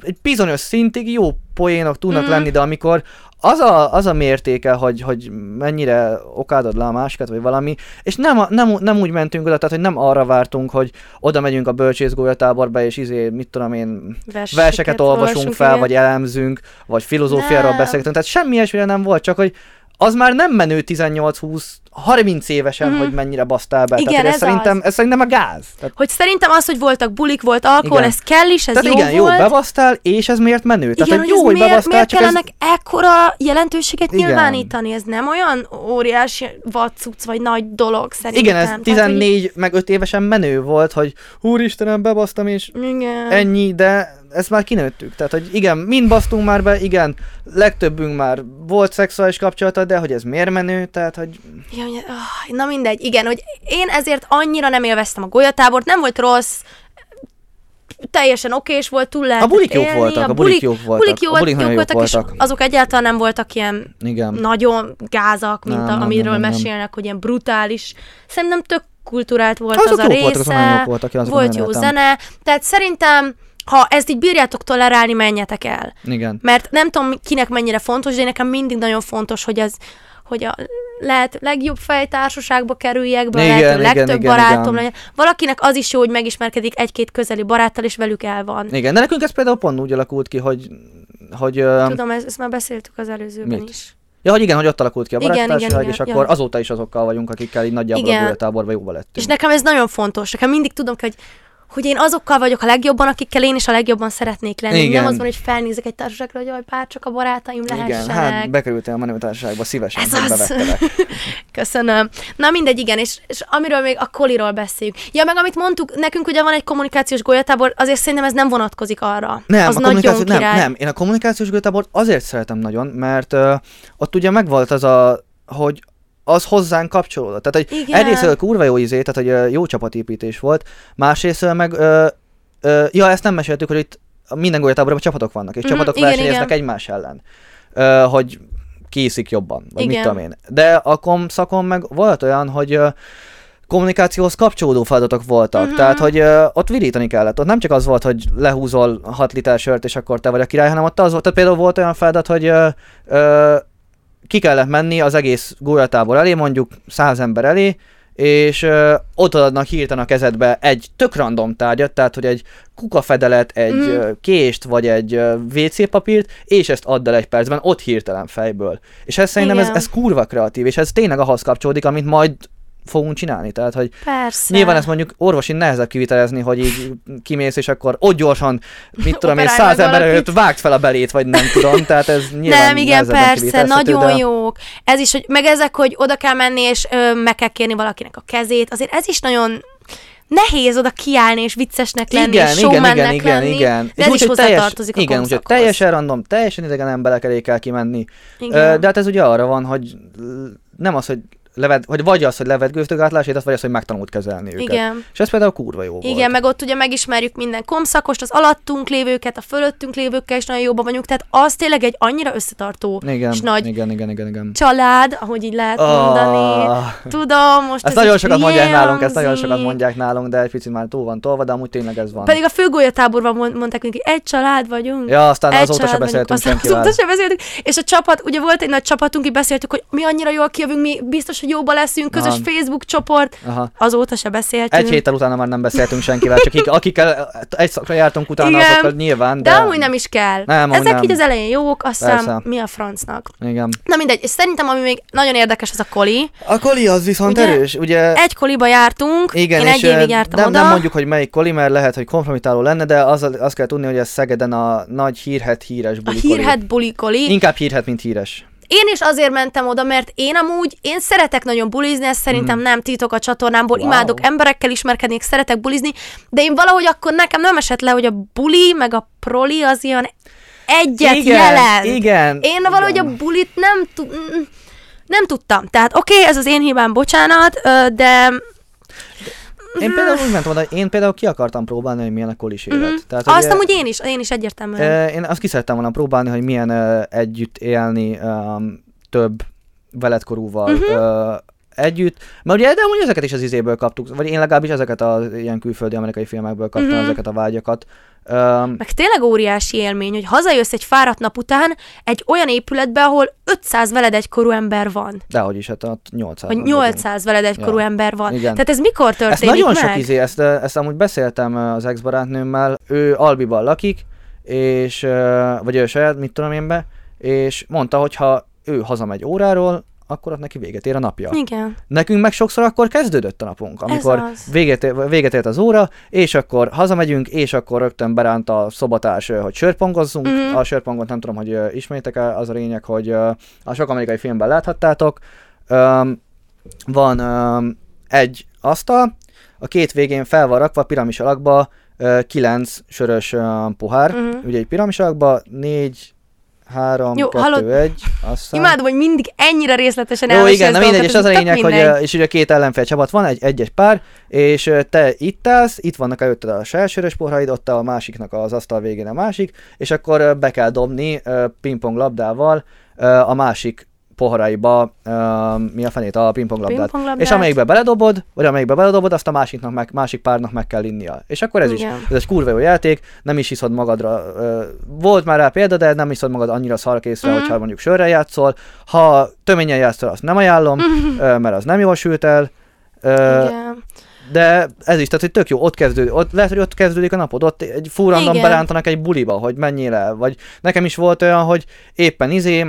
egy bizonyos szintig jó poénok tudnak mm. lenni, de amikor az a, az a mértéke, hogy, hogy mennyire okádod le a másikat, vagy valami, és nem, nem, nem úgy mentünk oda, tehát hogy nem arra vártunk, hogy oda megyünk a bölcsészgólyatáborba, és izé, mit tudom én, Verseket verseket olvasunk olvasunk, fel, igen. vagy elemzünk, vagy filozófiáról Nem. beszélgetünk. Tehát semmi ilyesmire nem volt, csak hogy az már nem menő 18-20, 30 évesen, Mhm. hogy mennyire basztál be. Igen, Tehát, hogy ez szerintem, az. ez szerintem a gáz. Tehát, Hogy szerintem az, hogy voltak bulik, volt alkohol, Igen. ez kell is, ez tehát jó igen, volt. jó, bebasztál, és ez miért menő? Tehát, Igen, hogy hogy jó, ez hogy miért, bebasztál, miért csak kell ez... ekkora jelentőséget Igen. nyilvánítani? Ez nem olyan óriási vacuc vagy nagy dolog szerintem. Igen, ez Tehát, 14 meg 5 évesen menő volt, hogy úristenem, bebasztam, és hogy, igen. ennyi, de ezt már kinőttük. Tehát, hogy igen, mind basztunk már be, igen, legtöbbünk már volt szexuális kapcsolata, de hogy ez miért menő, tehát, hogy Ja, ah, na mindegy, igen, hogy én ezért annyira nem élveztem a golyatábort, nem volt rossz, teljesen okés volt, túl lehetett a bulik jók élni, voltak, a bulik jók voltak, bulik jó, a bulik jók voltak, és voltak. azok egyáltalán nem voltak ilyen Igen. nagyon gázak, mint Nem, a, nem, amiről nem, nem, nem. mesélnek, hogy ilyen brutális. Szerintem tök kulturált volt Azok az a jók része, voltak, azok jók voltak, ja, azokat volt jó éltem. zene, tehát szerintem ha ezt így bírjátok tolerálni, menjetek el. Igen. Mert nem tudom, kinek mennyire fontos, de nekem mindig nagyon fontos, hogy ez hogy a lehet legjobb fejtársaságba kerüljek be, Igen, lehető igen, legtöbb igen, barátom igen. legyen. Valakinek az is jó, hogy megismerkedik egy-két közeli baráttal, és velük el van. Igen, de nekünk ez például pont úgy alakult ki, hogy, hogy, Tudom, ezt, ezt már beszéltük az előzőben Mit? is. ja, hogy igen, hogy ott alakult ki a baráttársaság, és igen, akkor ja. azóta is azokkal vagyunk, akikkel így nagyjából Igen. a táborban jóba lettünk. És nekem ez nagyon fontos. Nekem mindig tudom, hogy hogy én azokkal vagyok a legjobban, akikkel én is a legjobban szeretnék lenni. Igen. Nem az van, hogy felnézek egy társaságra, hogy bár csak a barátaim igen, lehessenek. hát bekerültél a menőtársaságba, szívesen Ez az. *laughs* Köszönöm. Na mindegy, igen, és, és amiről még a koliról beszéljük. Ja, meg amit mondtuk, nekünk ugye van egy kommunikációs golyatábor, azért szerintem ez nem vonatkozik arra. Nem, az a nagyon nem, nem, én a kommunikációs gőtábort azért szeretem nagyon, mert uh, ott ugye megvolt az a, hogy az hozzánk kapcsolódott. Tehát, hogy Igen. egyrészt kurva jó izé, tehát, hogy jó csapatépítés volt, másrészt meg, uh, uh, ja, ezt nem meséltük, hogy itt minden golyatáborban csapatok vannak, és Mhm, csapatok igen, versenyeznek igen. egymás ellen. Uh, hogy készik jobban, vagy mit Igen. tudom én. De a kom szakon meg volt olyan, hogy kommunikációhoz kapcsolódó feladatok voltak. Uh-huh. Tehát, hogy uh, ott virítani kellett. Ott nem csak az volt, hogy lehúzol 6 liter sört, és akkor te vagy a király, hanem ott az volt, tehát például volt olyan feladat, hogy uh, uh, ki kellett menni az egész gólyatábor elé, mondjuk száz ember elé, és ö, ott adnak hirtelen a kezedbe egy tök random tárgyat, tehát hogy egy kukafedelet, egy mm. kést, vagy egy ö, WC papírt, és ezt add el egy percben, ott hirtelen fejből. És ez szerintem ez, Igen. ez kurva kreatív, és ez tényleg ahhoz kapcsolódik, amit majd fogunk csinálni. Tehát, hogy Persze. Nyilván ezt mondjuk orvosi nehezebb kivitelezni, hogy így kimész, és akkor ott gyorsan, mit tudom én, száz ember előtt vágd fel a belét, vagy nem tudom, tehát ez nyilván nem, igen, persze, nagyon de... jók. Ez is, hogy meg ezek, hogy oda kell menni, és ö, meg kell kérni valakinek a kezét, azért ez is nagyon nehéz oda kiállni, és viccesnek lenni, Igen, és igen, igen, igen, lenni. igen. De ez is úgy, teljes, hozzátartozik a Igen, úgyhogy teljesen random, teljesen idegen emberek elé kell kimenni. Igen. De hát ez ugye arra van, hogy nem az, hogy leved, vagy vagy az, hogy levetgőztök átlásét, vagy az, hogy megtanult kezelni őket. Igen. És ez például kurva jó Igen, volt. meg ott ugye megismerjük minden komszakost, az alattunk lévőket, a fölöttünk lévőkkel is nagyon jóban vagyunk, tehát az tényleg egy annyira összetartó Igen, és nagy igen, igen, igen, igen. család, ahogy így lehet mondani. Ah. Tudom, most Ezt ez nagyon sokat mondják hülye nálunk, ezt nagyon sokat mondják nálunk, de egy picit már túl van tolva, de amúgy tényleg ez van. Pedig a főgólyatáborban mond- mondták neki, egy család vagyunk. Ja, aztán egy azóta se család beszéltünk. Aztán azóta se beszéltünk. És a csapat, ugye volt egy nagy csapatunk, így beszéltük, hogy mi annyira jól kijövünk, mi biztos, hogy jóba leszünk, közös Aha. Facebook csoport. Aha. Azóta se beszéltünk. Egy héttel utána már nem beszéltünk senkivel, csak akik, akikkel egy szakra jártunk utána, Igen. azokkal nyilván, de, de... amúgy nem is kell. Nem, Ezek nem. így az elején jók, aztán Persze. mi a francnak. Igen. Na mindegy, és szerintem ami még nagyon érdekes, az a koli. A koli az viszont Ugye? erős, ugye... Egy koliba jártunk, Igen, én és egy évig jártam nem, oda. nem mondjuk, hogy melyik koli, mert lehet, hogy kompromitáló lenne, de az, azt kell tudni, hogy ez Szegeden a nagy hírhet híres a buli koli. hírhet buli koli. Inkább hírhet, mint híres. Én is azért mentem oda, mert én amúgy, én szeretek nagyon bulizni, ez szerintem nem titok a csatornámból. Wow. imádok emberekkel ismerkedni, szeretek bulizni, de én valahogy akkor nekem nem esett le, hogy a buli meg a proli az ilyen egyet igen, jelent. igen. Én valahogy igen. a bulit nem tud... Nem tudtam. Tehát oké, okay, ez az én hibám, bocsánat, de Én például úgy mentem oda, én például ki akartam próbálni, hogy milyen a kolis élet. Mhm. Tehát, azt ugye- amúgy én is, én is egyértelműen. Én azt ki szerettem volna próbálni, hogy milyen együtt élni um, több veletkorúval uh-huh. együtt. Mert ugye, de amúgy ezeket is az izéből kaptuk, vagy én legalábbis ezeket a ilyen külföldi amerikai filmekből kaptam uh-huh. ezeket a vágyakat. Um, Meg tényleg óriási élmény, hogy hazajössz egy fáradt nap után egy olyan épületbe, ahol 500 veled egykorú ember van. dehogy is, hát ott 800 Vagy 800 veled egykorú Ja. ember van. Igen. Tehát ez mikor történik Ezt nagyon meg? sok izé, ezt, ezt amúgy beszéltem az ex-barátnőmmel, ő Albiban lakik, és, vagy ő saját, mit tudom én be, és mondta, hogy ha ő hazamegy óráról, akkor ott neki véget ér a napja. Igen. Nekünk meg sokszor akkor kezdődött a napunk, amikor véget, ér- véget ért az óra, és akkor hazamegyünk, és akkor rögtön beránt a szobatárs, hogy sörpongozzunk. Mhm. A sörpongot nem tudom, hogy ö, ismeritek el, az a lényeg, hogy a sok amerikai filmben láthattátok. Öm, van öm, egy asztal, a két végén fel van rakva piramis alakba kilenc sörös pohár, Mhm. ugye egy piramis alakba, négy, három, Jó, kettő, hallod? egy, aztán... Imádom, hogy mindig ennyire részletesen Jó, igen, na mindegy, és az a lényeg, hogy mindegy. ö, és ugye két ellenfél csapat van, egy egyes pár, és te itt állsz, itt vannak előtted a saját sörös poharaid, ott a másiknak az asztal végén a másik, és akkor be kell dobni pingpong labdával a másik poharaiba, ö, mi a fenét, a pingpong labdát. Pingponglabdát. És amelyikbe beledobod, vagy amelyikbe beledobod, azt a másiknak meg, másik párnak meg kell innia. És akkor ez Igen. is, ez egy kurva jó játék, nem is hiszod magadra. Ö, volt már rá példa, de nem hiszod magad annyira szarkészre, Mhm. hogyha mondjuk sörrel játszol. Ha töményen játszol, azt nem ajánlom, *laughs* ö, mert az nem jól sült el. Ö, Igen. de ez is, tehát hogy tök jó, ott kezdődik, ott, lehet, hogy ott kezdődik a napod, ott egy fúrandom Igen. berántanak egy buliba, hogy menjél el, vagy nekem is volt olyan, hogy éppen izé,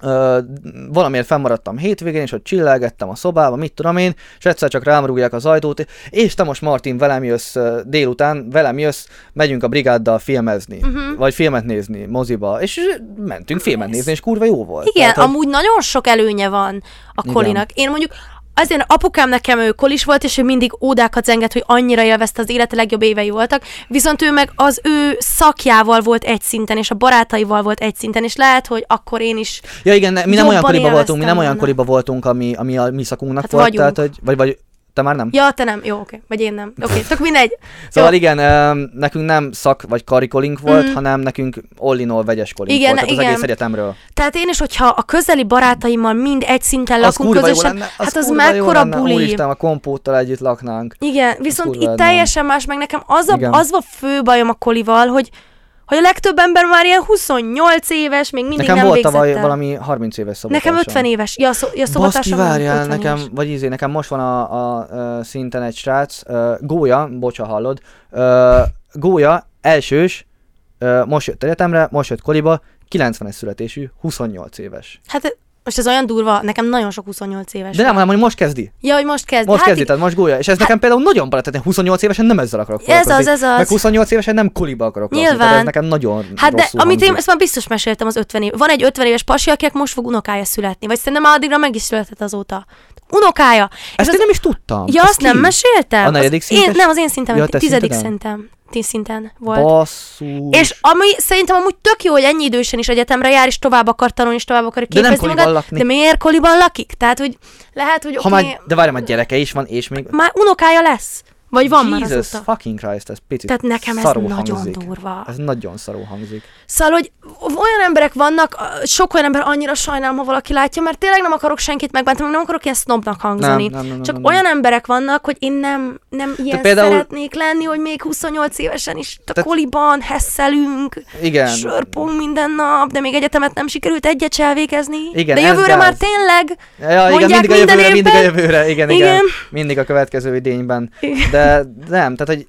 ö, valamiért fennmaradtam hétvégén, és ott csillelgettem a szobába, mit tudom én, és egyszer csak rám rúgják az ajtót, és te most Martin velem jössz délután, velem jössz, megyünk a brigáddal filmezni, Mhm. vagy filmet nézni moziba, és mentünk filmet Ez- nézni, és kurva jó volt. Igen, Tehát, hogy- amúgy nagyon sok előnye van a Igen. kolinak. Én mondjuk azért apukám nekem ő kolis volt, és ő mindig ódákat zengett, hogy annyira élvezte az élete legjobb évei voltak, viszont ő meg az ő szakjával volt egy szinten, és a barátaival volt egy szinten, és lehet, hogy akkor én is Ja igen, ne- mi nem olyan koriba voltunk, mi nem olyan koriba voltunk, ami, ami a mi szakunknak Hát volt, vagyunk. tehát hogy, vagy, vagy te már nem? Ja, te nem. Jó, oké. Vagy én nem. Oké, *laughs* tök mindegy. Szóval Jó. igen, nekünk nem szak vagy karikolink volt, Mhm. hanem nekünk all in all vegyes kolink Igen, volt, tehát az igen. egész egyetemről. Tehát én is, hogyha a közeli barátaimmal mind egy szinten Az lakunk közösen, lenne, hát az kurva jó mekkora buli. Úristen, a kompóttal együtt laknánk. Igen, viszont itt teljesen más, meg nekem az a, az a fő bajom a kolival, hogy hogy a legtöbb ember már ilyen 28 éves, még mindig Nekem nem volt tavaly el. valami 30 éves szobatársam. Nekem 50 éves. Ja, szó, ja Baszki, szobatársam várjál, 50 nekem, éves. vagy izé, nekem most van a, a, a szinten egy srác, uh, Gólya, bocsa hallod, uh, Gólya, elsős, uh, most jött egyetemre, most jött koliba, 90-es születésű, 28 éves. Hát most ez olyan durva, nekem nagyon sok 28 éves. De nem, hanem, hogy most kezdi. Ja, hogy most kezd. Most hát kezdi, tehát most gólya. És ez nekem például nagyon barát, tehát én 28 évesen nem ezzel akarok Ez az, ez az. Meg 28 évesen nem koliba akarok Nyilván. tehát ez nekem nagyon Hát de amit én, ezt már biztos meséltem az 50 év. Van egy 50 éves pasi, akinek most fog unokája születni. Vagy szerintem már addigra meg is született azóta. Unokája. Ezt az- én nem is tudtam. Ja, azt nem meséltem. A negyedik Az én, szintes? nem, az én szinten, Ja, tizedik szinteden? Tíz szinten volt. Basszus. És ami szerintem amúgy tök jó, hogy ennyi idősen is egyetemre jár, és tovább akar tanulni, és tovább akar De nem képezni magát. lakni. De miért koliban lakik? Tehát, hogy lehet, hogy ha oké, már, de várj, már gyereke is van, és még... már unokája lesz. Vagy van már Jesus azóta. fucking Christ, ez picit Tehát nekem ez nagyon hangzik. durva. Ez nagyon szarul hangzik. Szóval, hogy olyan emberek vannak, sok olyan ember annyira sajnálom, ha valaki látja, mert tényleg nem akarok senkit megbántani, nem akarok ilyen sznobnak hangzani. Nem, nem, nem, Csak nem, nem. olyan emberek vannak, hogy én nem, nem ilyen például- szeretnék lenni, hogy még 28 évesen is a Tehát- koliban hesszelünk, Igen. sörpong minden nap, de még egyetemet nem sikerült egyet se elvégezni. Igen, de jövőre már tényleg. Ja, igen, mindig a jövőre, mindig a jövőre, igen, igen, Igen. Mindig a következő idényben. Igen. De nem, tehát hogy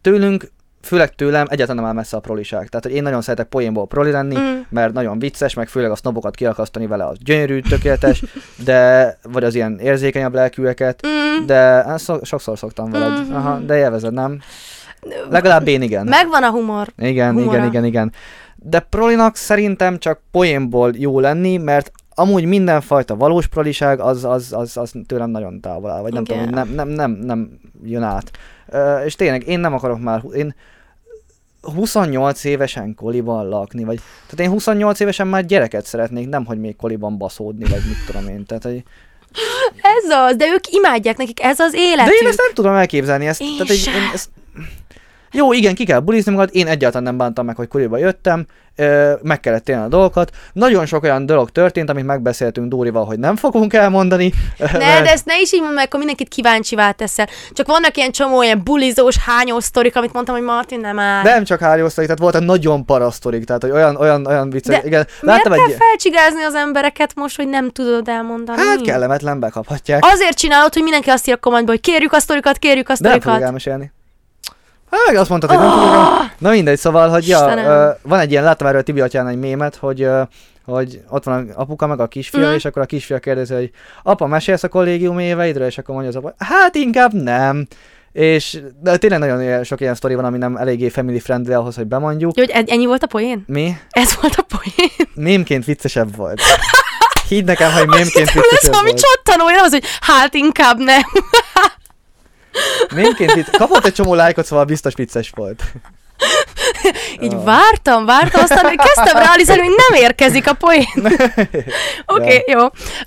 tőlünk, főleg tőlem egyáltalán nem áll messze a proliság. Tehát, hogy én nagyon szeretek poénból proli lenni, Mm. mert nagyon vicces, meg főleg a sznobokat kiakasztani vele, az gyönyörű, tökéletes, *laughs* de, vagy az ilyen érzékenyebb lelkűeket, Mm. de hát szok, sokszor szoktam veled. Mhm. Aha, de élvezed, nem? Legalább én igen. Megvan a humor. Igen, humora. igen, igen, igen. De prolinak szerintem csak poénból jó lenni, mert amúgy mindenfajta valós proliság az, az, az, az tőlem nagyon távol áll, vagy nem Igen. tudom, nem, nem, nem, nem jön át. Ö, és tényleg én nem akarok már, én 28 évesen koliban lakni, vagy tehát én 28 évesen már gyereket szeretnék, nem hogy még koliban baszódni, vagy mit tudom én. Tehát, hogy, Ez az, de ők imádják, nekik ez az de életük. én ezt nem tudom elképzelni, ezt, Én tehát, sem. én ezt, jó, igen, ki kell bulizni magad, én egyáltalán nem bántam meg, hogy koliba jöttem, meg kellett élni a dolgokat. Nagyon sok olyan dolog történt, amit megbeszéltünk Dórival, hogy nem fogunk elmondani. Ne, de ezt ne is így mondd meg, akkor mindenkit kíváncsivá teszel. Csak vannak ilyen csomó ilyen bulizós, hányós sztorik, amit mondtam, hogy Martin nem áll. Nem csak hárjósztorik, tehát volt egy nagyon parasztorik, tehát hogy olyan, olyan, olyan vicces. De igen, Miért láttam kell egy... felcsigázni az embereket most, hogy nem tudod elmondani? Hát kellemetlen, bekaphatják. Azért csinálod, hogy mindenki azt ír a kommentbe, hogy kérjük a sztorikat, kérjük a De nem fogok sztorikat. elmesélni. Meg azt mondtad, hogy nem fogok el... Na mindegy, szóval, hogy ja, Ah! Van egy ilyen, láttam erről Tibi atyán egy mémet, hogy, hogy ott van a apuka meg a kisfia, Mhm. és akkor a kisfia kérdezi, hogy apa, mesélsz a kollégium éveidről? És akkor mondja az apa, hát inkább nem. És de tényleg nagyon sok ilyen sztori van, ami nem eléggé family friendly ahhoz, hogy bemondjuk. Jó, hogy ennyi volt a poén? Mi? Ez volt a poén? Mémként viccesebb volt. Hidd nekem, hogy Azt mémként lesz viccesebb valami volt. csattanó, én az, hogy hát inkább nem. Mémként vicc... Kapott egy csomó lájkot, szóval biztos vicces volt. Így Ah. vártam, vártam, aztán kezdtem realizálni, hogy nem érkezik a poén. *laughs* Oké, okay, jó.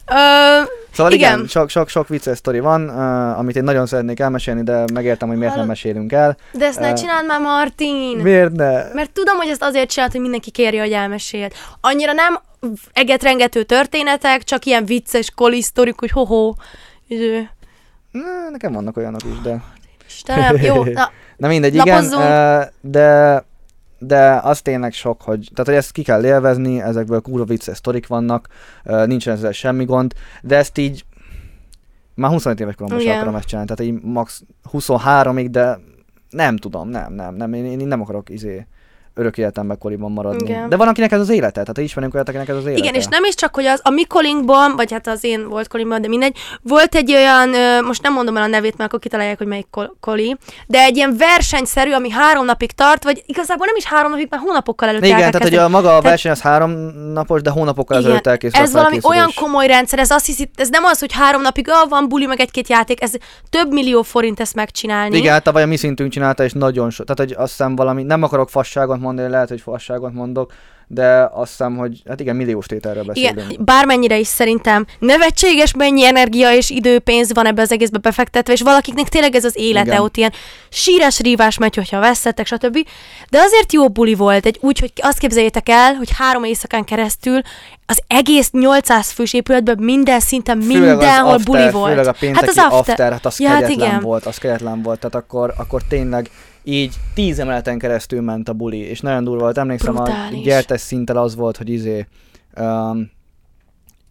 Ö, Szóval igen, Igen. igen sok, sok, sok vicces sztori van, uh, amit én nagyon szeretnék elmesélni, de megértem, hogy miért nem Hallod? mesélünk el. de ezt ne Ö, csináld már, Martin. Miért ne? Mert tudom, hogy ezt azért csinált, hogy mindenki kérje, hogy elmeséld. Annyira nem egetrengető történetek, csak ilyen vicces kolisztorik, hogy hoho. Izé, Na, nekem vannak olyanok is, de... Istenem, jó, na, *laughs* Na mindegy, igen, Lapozzunk. uh, de de az tényleg sok, hogy, tehát hogy ezt ki kell élvezni, ezekből kurva vicces sztorik vannak, nincsen ezzel semmi gond, de ezt így már 25 éves koromban sem Igen. akarom ezt csinálni, tehát így max 23-ig, de nem tudom, nem, nem, nem, én, én nem akarok izé örök életemben koliban maradni. Igen. De van, akinek ez az élete, tehát ismerünk olyat, akinek ez az élete. Igen, és nem is csak, hogy az a mi kolinkban, vagy hát az én volt kolimban, de mindegy, volt egy olyan, most nem mondom el a nevét, mert akkor kitalálják, hogy melyik kol- koli, de egy ilyen versenyszerű, ami három napig tart, vagy igazából nem is három napig, mert hónapokkal előtt el Igen, tehát hogy a maga a Tehát- verseny az három napos, de hónapokkal Igen, ezelőtt elkészül Ez valami olyan komoly rendszer, ez azt hiszi, ez nem az, hogy három napig ah, van buli, meg egy-két játék, ez több millió forint ezt megcsinálni. Igen, hát tavaly a mi szintünk csinálta, és nagyon sok. Tehát, hogy azt hiszem valami, nem akarok fasságot mondani, lehet, hogy fasságot mondok, de azt hiszem, hogy hát igen, milliós tételről beszélünk. Igen, bármennyire is szerintem nevetséges, mennyi energia és időpénz van ebbe az egészbe befektetve, és valakiknek tényleg ez az élete, Igen. ott ilyen sírás rívás megy, hogyha veszettek, stb. De azért jó buli volt, egy úgy, hogy azt képzeljétek el, hogy három éjszakán keresztül az egész 800 fős épületben minden szinten Főleg az mindenhol after, buli volt. Főleg a pénteki hát az after. after, hát az Ja, hát kegyetlen igen. volt, az kegyetlen volt, tehát akkor, akkor tényleg így tíz emeleten keresztül ment a buli, és nagyon durva volt. Emlékszem, Brutális. a gyertes szinten az volt, hogy izé, um,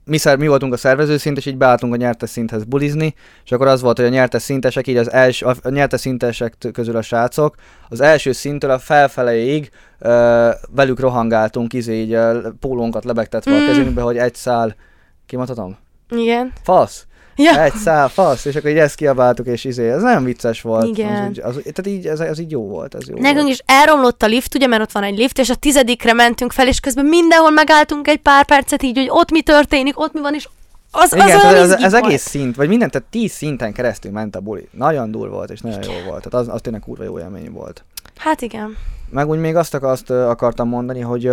mi, szer, mi voltunk a szervező szint, és így beálltunk a nyertes szinthez bulizni, és akkor az volt, hogy a nyertes szintesek, így az első, a nyertes szintesek közül a srácok, az első szintől a felfeleig uh, velük rohangáltunk, izé így uh, pólónkat lebegtetve. Mm. a kezünkbe, hogy egy szál, kimondhatom? Igen. Fasz! Ja. Egy szál, fasz, és akkor így ezt kiabáltuk, és izé, ez nagyon vicces volt. Igen. Az, az, tehát így, ez, ez így jó volt, ez jó Nekünk volt. is elromlott a lift, ugye, mert ott van egy lift, és a tizedikre mentünk fel, és közben mindenhol megálltunk egy pár percet így, hogy ott mi történik, ott mi van, és az, az, Igen, ez, izgi ez volt. egész szint, vagy minden, tehát tíz szinten keresztül ment a buli. Nagyon durva volt, és nagyon jó volt. Tehát az, az tényleg kurva jó élmény volt. Hát igen. Meg úgy még azt, azt akartam mondani, hogy,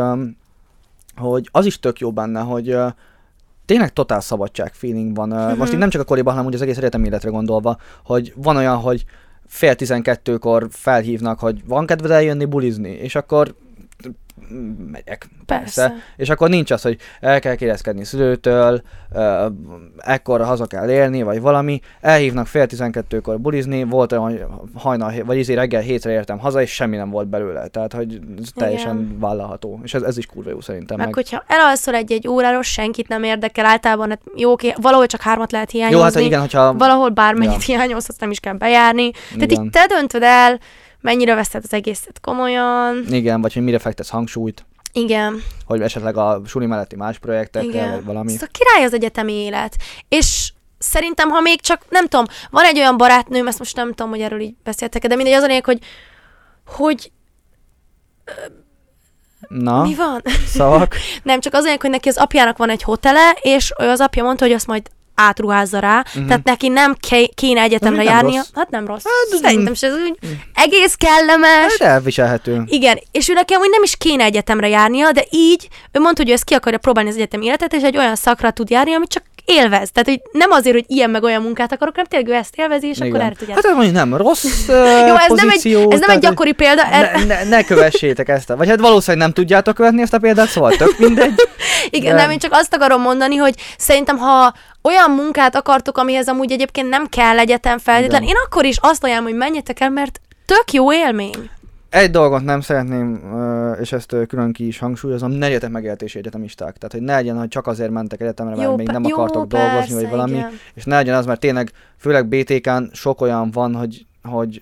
hogy az is tök jó benne, hogy tényleg totál szabadság feeling van. Ö, Most itt nem csak a koriban, hanem úgy az egész egyetem életre gondolva, hogy van olyan, hogy fél tizenkettőkor felhívnak, hogy van kedved eljönni bulizni, és akkor megyek. Persze. És akkor nincs az, hogy el kell kérdezkedni szülőtől, uh, ekkor haza kell élni, vagy valami. Elhívnak fél tizenkettőkor bulizni, volt olyan, hogy hajnal, vagy izé reggel hétre értem haza, és semmi nem volt belőle. Tehát, hogy ez teljesen Igen. vállalható. És ez, ez is kurva jó szerintem. Meg, Meg, hogyha elalszol egy-egy óráról, senkit nem érdekel, általában hát jó, valahol csak hármat lehet hiányozni, jó, hát igen, hogyha... valahol bármennyit Ja. hiányolsz, azt nem is kell bejárni. Tehát igen, így te döntöd el, mennyire veszed az egészet komolyan. igen, vagy hogy mire fektesz hangsúlyt, Igen, hogy esetleg a suli melletti más projektekre, igen. vagy valami. Szóval király az egyetemi élet. És szerintem, ha még csak, nem tudom, van egy olyan barátnőm, ezt most nem tudom, hogy erről így beszéltek de mindegy, az a lényeg, hogy, hogy Na, mi van? szavak. *laughs* Nem, csak az lényeg, hogy neki az apjának van egy hotele, és ő az apja mondta, hogy azt majd átruházza rá, Mhm. uh-huh. tehát neki nem ké- kéne egyetemre Ez nem járnia. rossz. Hát nem rossz. Hát, Szerintem se, úgy egész kellemes. Hát elviselhető. Igen, és ő neki amúgy nem is kéne egyetemre járnia, de így ő mondta, hogy ő ezt ki akarja próbálni az egyetem életet, és egy olyan szakra tud járni, amit csak élvez. Tehát, hogy nem azért, hogy ilyen meg olyan munkát akarok, hanem tényleg ő ezt élvezi, és akkor erre. Hát ez mondjuk nem rossz *laughs* uh, Jó, ez nem, egy, pozíció, ez nem egy gyakori példa, er, ne, ne, ne kövessétek ezt a... Vagy hát valószínűleg nem tudjátok követni ezt a példát, szóval tök mindegy. *laughs* Igen, De- nem, én csak azt akarom mondani, hogy szerintem, ha olyan munkát akartok, amihez amúgy egyébként nem kell egyetem feltétlen, én akkor is azt ajánlom, hogy menjetek el, mert tök jó élmény. Egy dolgot nem szeretném, és ezt külön ki is hangsúlyozom, ne legyetek megéltési egyetemisták. Tehát, hogy ne legyen, hogy csak azért mentek egyetemre, mert még pe- nem akartok dolgozni, vagy valami. Igen. És ne legyen az, mert tényleg, főleg BTK-n sok olyan van, hogy, hogy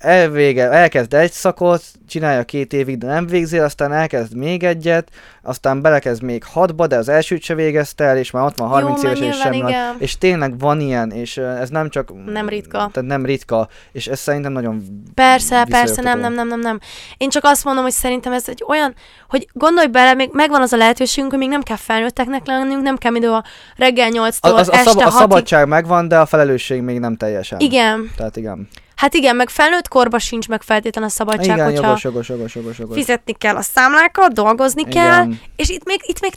elvége, elkezd egy szakot, csinálja két évig, de nem végzi, aztán elkezd még egyet, aztán belekezd még hatba, de az elsőt se végezte el, és már ott van 30 Jó, éves, és van. igen. És tényleg van ilyen, és ez nem csak... Nem ritka. Tehát nem ritka, és ez szerintem nagyon Persze, persze, nem, nem, nem, nem, nem. Én csak azt mondom, hogy szerintem ez egy olyan, hogy gondolj bele, még megvan az a lehetőségünk, hogy még nem kell felnőtteknek lennünk, nem kell mindő a reggel 8-tól A, az, a, este szab- a 6-ig. szabadság megvan, de a felelősség még nem teljesen. Igen. Tehát igen. Hát igen, meg felnőtt korban sincs meg feltétlen a szabadság, igen, hogyha jogos, jogos, jogos, jogos, jogos. fizetni kell a számlákat, dolgozni Igen. kell, és itt még, itt még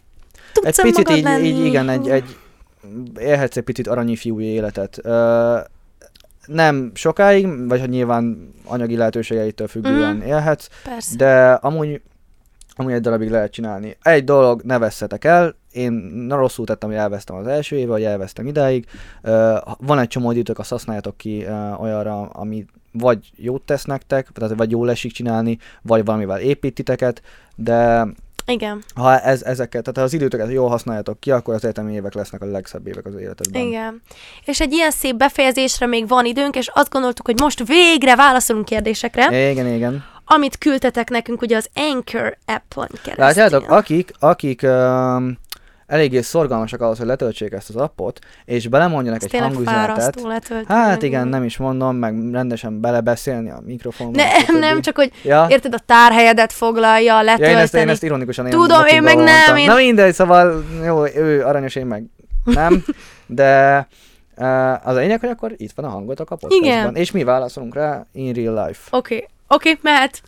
tudsz Egy picit így, lenni. így, igen, egy, egy élhetsz egy picit aranyi fiúi életet. Ö, nem sokáig, vagy hogy nyilván anyagi lehetőségeitől függően Mhm. élhetsz, Persze. de amúgy, amúgy egy darabig lehet csinálni. Egy dolog, ne vesszetek el, én na, rosszul tettem, hogy elvesztem az első éve, vagy elvesztem idáig. Ö, van egy csomó időtök, azt használjátok ki ö, olyanra, ami vagy jót tesz nektek, tehát vagy jól esik csinálni, vagy valamivel építiteket, de Igen, ha ez, ezeket, tehát ha az időtöket jól használjátok ki, akkor az egyetemi évek lesznek a legszebb évek az életedben. igen. És egy ilyen szép befejezésre még van időnk, és azt gondoltuk, hogy most végre válaszolunk kérdésekre, Igen, igen. Amit küldtetek nekünk ugye az Anchor appon keresztül. Látjátok, akik, akik um, eléggé szorgalmasak ahhoz, hogy letöltsék ezt az appot, és belemondjanak egy hangüzenetet, hát igen, nem is mondom, meg rendesen belebeszélni a mikrofonba. Nem, nem, csak hogy Ja, érted, a tárhelyedet foglalja, ja letölteni. én, ezt, én ezt ironikusan Tudom, én meg motiválva nem, mondtam. én- Na mindegy, szóval jó, ő aranyos, én meg nem, de az a lényeg, hogy akkor itt van a hangotok a podcastban, Igen. és mi válaszolunk rá in real life. Oké, okay. Oké, okay, mehet.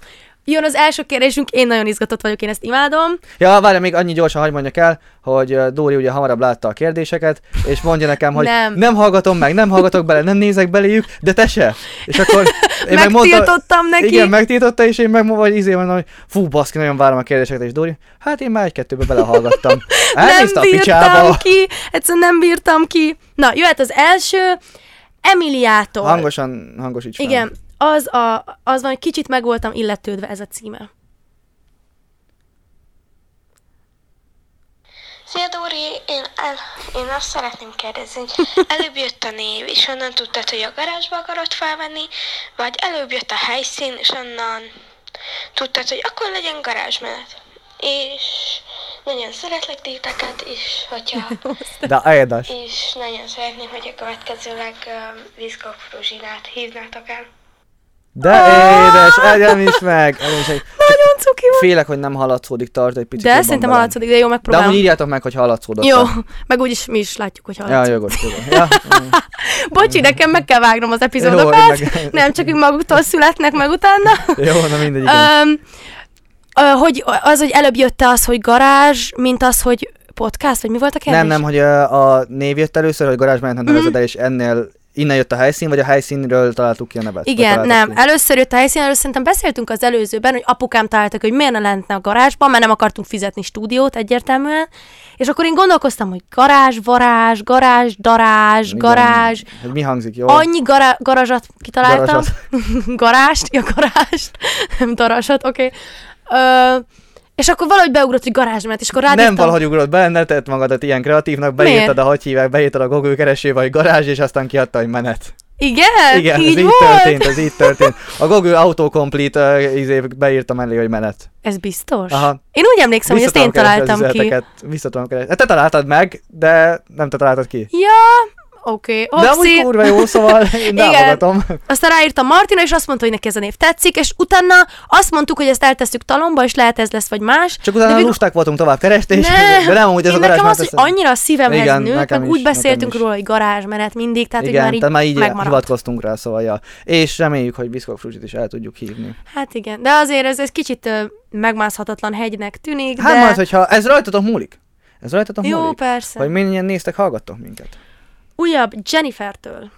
Jön az első kérdésünk, én nagyon izgatott vagyok, én ezt imádom. Ja, várj, még annyi gyorsan hagyd mondjak el, hogy Dóri ugye hamarabb látta a kérdéseket, és mondja nekem, hogy Nem. nem hallgatom meg, nem hallgatok bele, nem nézek beléjük, de te se. És akkor én *laughs* Megtiltottam neki. igen, megtiltotta, és én meg vagy izé mondom, hogy fú, baszki, nagyon várom a kérdéseket, és Dóri, hát én már egy-kettőbe belehallgattam. *laughs* nem Elnézte a bírtam ki, egyszerűen nem bírtam ki. Na, jöhet az első, Emiliától. Hangosan, hangosíts fel. Igen. Az, a, az van, hogy kicsit meg voltam illetődve ez a címe. Szia Dóri, én, el, én azt szeretném kérdezni, hogy *laughs* előbb jött a név, és onnan tudtad, hogy a garázsba akarod felvenni, vagy előbb jött a helyszín, és onnan tudtad, hogy akkor legyen garázsmenet. És nagyon szeretlek titeket, és hogyha *laughs* De édes. és nagyon szeretném, hogy a következőleg uh, Viszkok Fruzsinát hívnátok el. De édes, egyen is meg. Is meg. Nagyon cuki volt. Félek, hogy nem hallatszódik, tart egy picit De szerintem velem. hallatszódik, de jó, De megpróbálom. amúgy írjátok meg, hogy hallatszódott. Jó, meg úgyis mi is látjuk, hogy Ja, hallatszódik. jogos, tudom. Ja, *laughs* Bocsi, nekem meg kell vágnom az Jó, epizódokat. én meg- Nem csak ők maguktól születnek meg utána. *laughs* jó, na mindegy. Um, hogy az, hogy előbb jött az, hogy garázs, mint az, hogy podcast, vagy mi volt a kérdés? Nem, nem, hogy ö, a név jött először, hogy garázsban Mhm. nevezed el, és ennél innen jött a helyszín, vagy a helyszínről találtuk ki a nevet? Igen, nem. ki? Először jött a helyszín, először szerintem beszéltünk az előzőben, hogy apukám találtak, hogy miért ne lehetne a garázsban, mert nem akartunk fizetni stúdiót egyértelműen. És akkor én gondolkoztam, hogy garázs, varázs, garázs, darázs, Igen. garázs. Hogy mi hangzik, jó? Annyi gara- garázsat kitaláltam. Garázsat. *laughs* Garást, ja garást, nem darasat, oké. Okay. És akkor valahogy beugrott, hogy garázsmet, és akkor rádírtam. Nem valahogy ugrott be, ne tett magadat ilyen kreatívnak, beírtad Miért? a, hogy hívják, beírtad a Google keresőbe, hogy garázs, és aztán kiadta, hogy menet. Igen? Igen, így ez így volt? történt, ez így történt. A Google Autocomplete uh, izé, beírta mellé, hogy menet. Ez biztos? Aha. Én úgy emlékszem, hogy ezt én találtam ki. üzeneteket, Vissza tudom keresni. Hát Te találtad meg, de nem te találtad ki. Ja, oké. Okay. De amúgy kurva jó, szóval én *laughs* támogatom. Aztán ráírtam Martina, és azt mondta, hogy neki ez a név tetszik, és utána azt mondtuk, hogy ezt eltesszük talomba, és lehet ez lesz, vagy más. Csak utána végül- lusták voltunk tovább keresni, és, Ne, *laughs* de nem, hogy ez a garázs nekem az, hogy annyira a szívemhez Igen, nőtt, meg is, úgy beszéltünk róla, hogy garázsmenet mindig, tehát hogy igen, már így, már így megmaradt. hivatkoztunk rá, szóval ja. És reméljük, hogy Biszkok Fruzsit is el tudjuk hívni. Hát igen, de azért ez, ez kicsit megmászhatatlan hegynek tűnik, Hát de... majd, hogyha ez rajtatok múlik. Ez rajtatok Jó, múlik. persze. Hogy mennyien néztek, hallgattok minket. Újabb Jennifertől.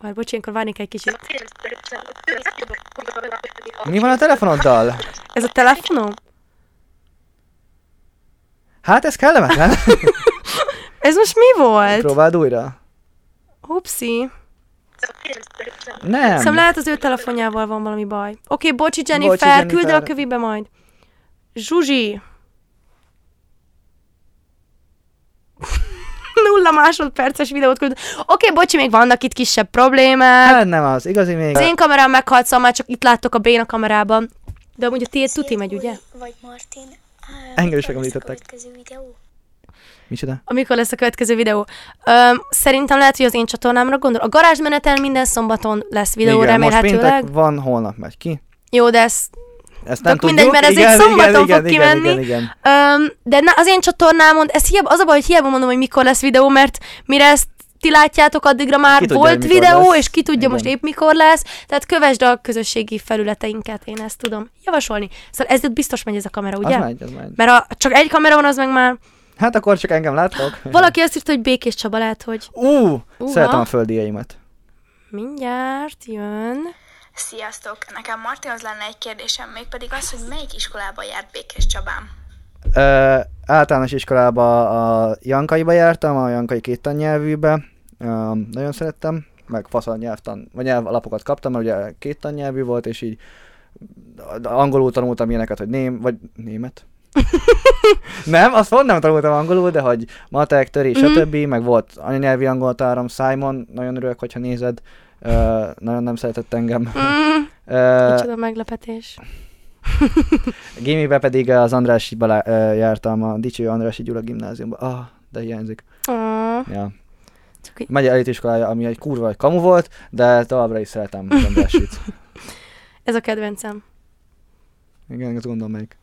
Már bocs, ilyenkor várnék egy kicsit. Mi van a telefonoddal? Ez a telefonom? Hát ez kellemetlen. *laughs* Ez most mi volt? Próbáld újra. Upsi. Nem. Hiszem lehet az ő telefonjával van valami baj. Oké, okay, bocsi Jennifer, Bocsi, bocsi, Jennifer. küld el a kövibe majd. Zsuzsi. Nulla másodperces videót küld. Oké, okay, bocsi, még vannak itt kisebb problémák. Hát nem az, igazi még. Az én kamerám meghalt, szóval már csak itt láttok a béna kamerában. De amúgy a tiéd tuti megy, ugye? Vagy Martin. Engem is megemlítettek. következő videó? Micsoda? Amikor lesz a következő videó? Öm, szerintem lehet, hogy az én csatornámra gondol. A garázsmeneten minden szombaton lesz videó, Igen, most remélhetőleg. péntek van, holnap megy ki. Jó, de ez Ezt nem Tök tudjuk. mindegy, mert ez igen, egy szombaton igen, fog igen, kimenni. Igen, igen, Öm, de na, az én csatornámon, ez hiába, az a baj, hogy hiába mondom, hogy mikor lesz videó, mert mire ezt ti látjátok, addigra már tudja, volt videó, lesz. és ki tudja Igen. most épp mikor lesz, tehát kövesd a közösségi felületeinket, én ezt tudom javasolni. Szóval ez biztos megy ez a kamera, ugye? Az megy, az megy. Mert a, csak egy kamera van, az meg már... Hát akkor csak engem láttok. Valaki azt írta, hogy Békés Csaba lehet, hogy Ú, Uha. szeretem a földíjaimat. mindjárt jön. Sziasztok! Nekem Martinhoz lenne egy kérdésem, mégpedig az, hogy melyik iskolába járt Békés Csabám? Ö, általános iskolába a Jankaiba jártam, a Jankai két tannyelvűbe. Ö, nagyon szerettem, meg faszal nyelvtan, vagy nyelvalapokat kaptam, mert ugye két tannyelvű volt, és így angolul tanultam ilyeneket, hogy ném, vagy német. *laughs* nem, azt pont nem tanultam angolul, de hogy matek, töri, Mhm. stb. Meg volt anyanyelvi angoltárom, Simon, nagyon örülök, hogyha nézed. Nagyon nem szeretett engem. Mm, micsoda meglepetés. *laughs* Gimibe pedig az Andrásiba uh, jártam, a Dicső Andrási Gyula gimnáziumba. Ah, de hiányzik. Oh, Ja. így- Megy elitiskolája, ami egy kurva egy kamu volt, de továbbra is szeretem az Andrásit. *laughs* ez a kedvencem. Igen, azt gondolom melyik.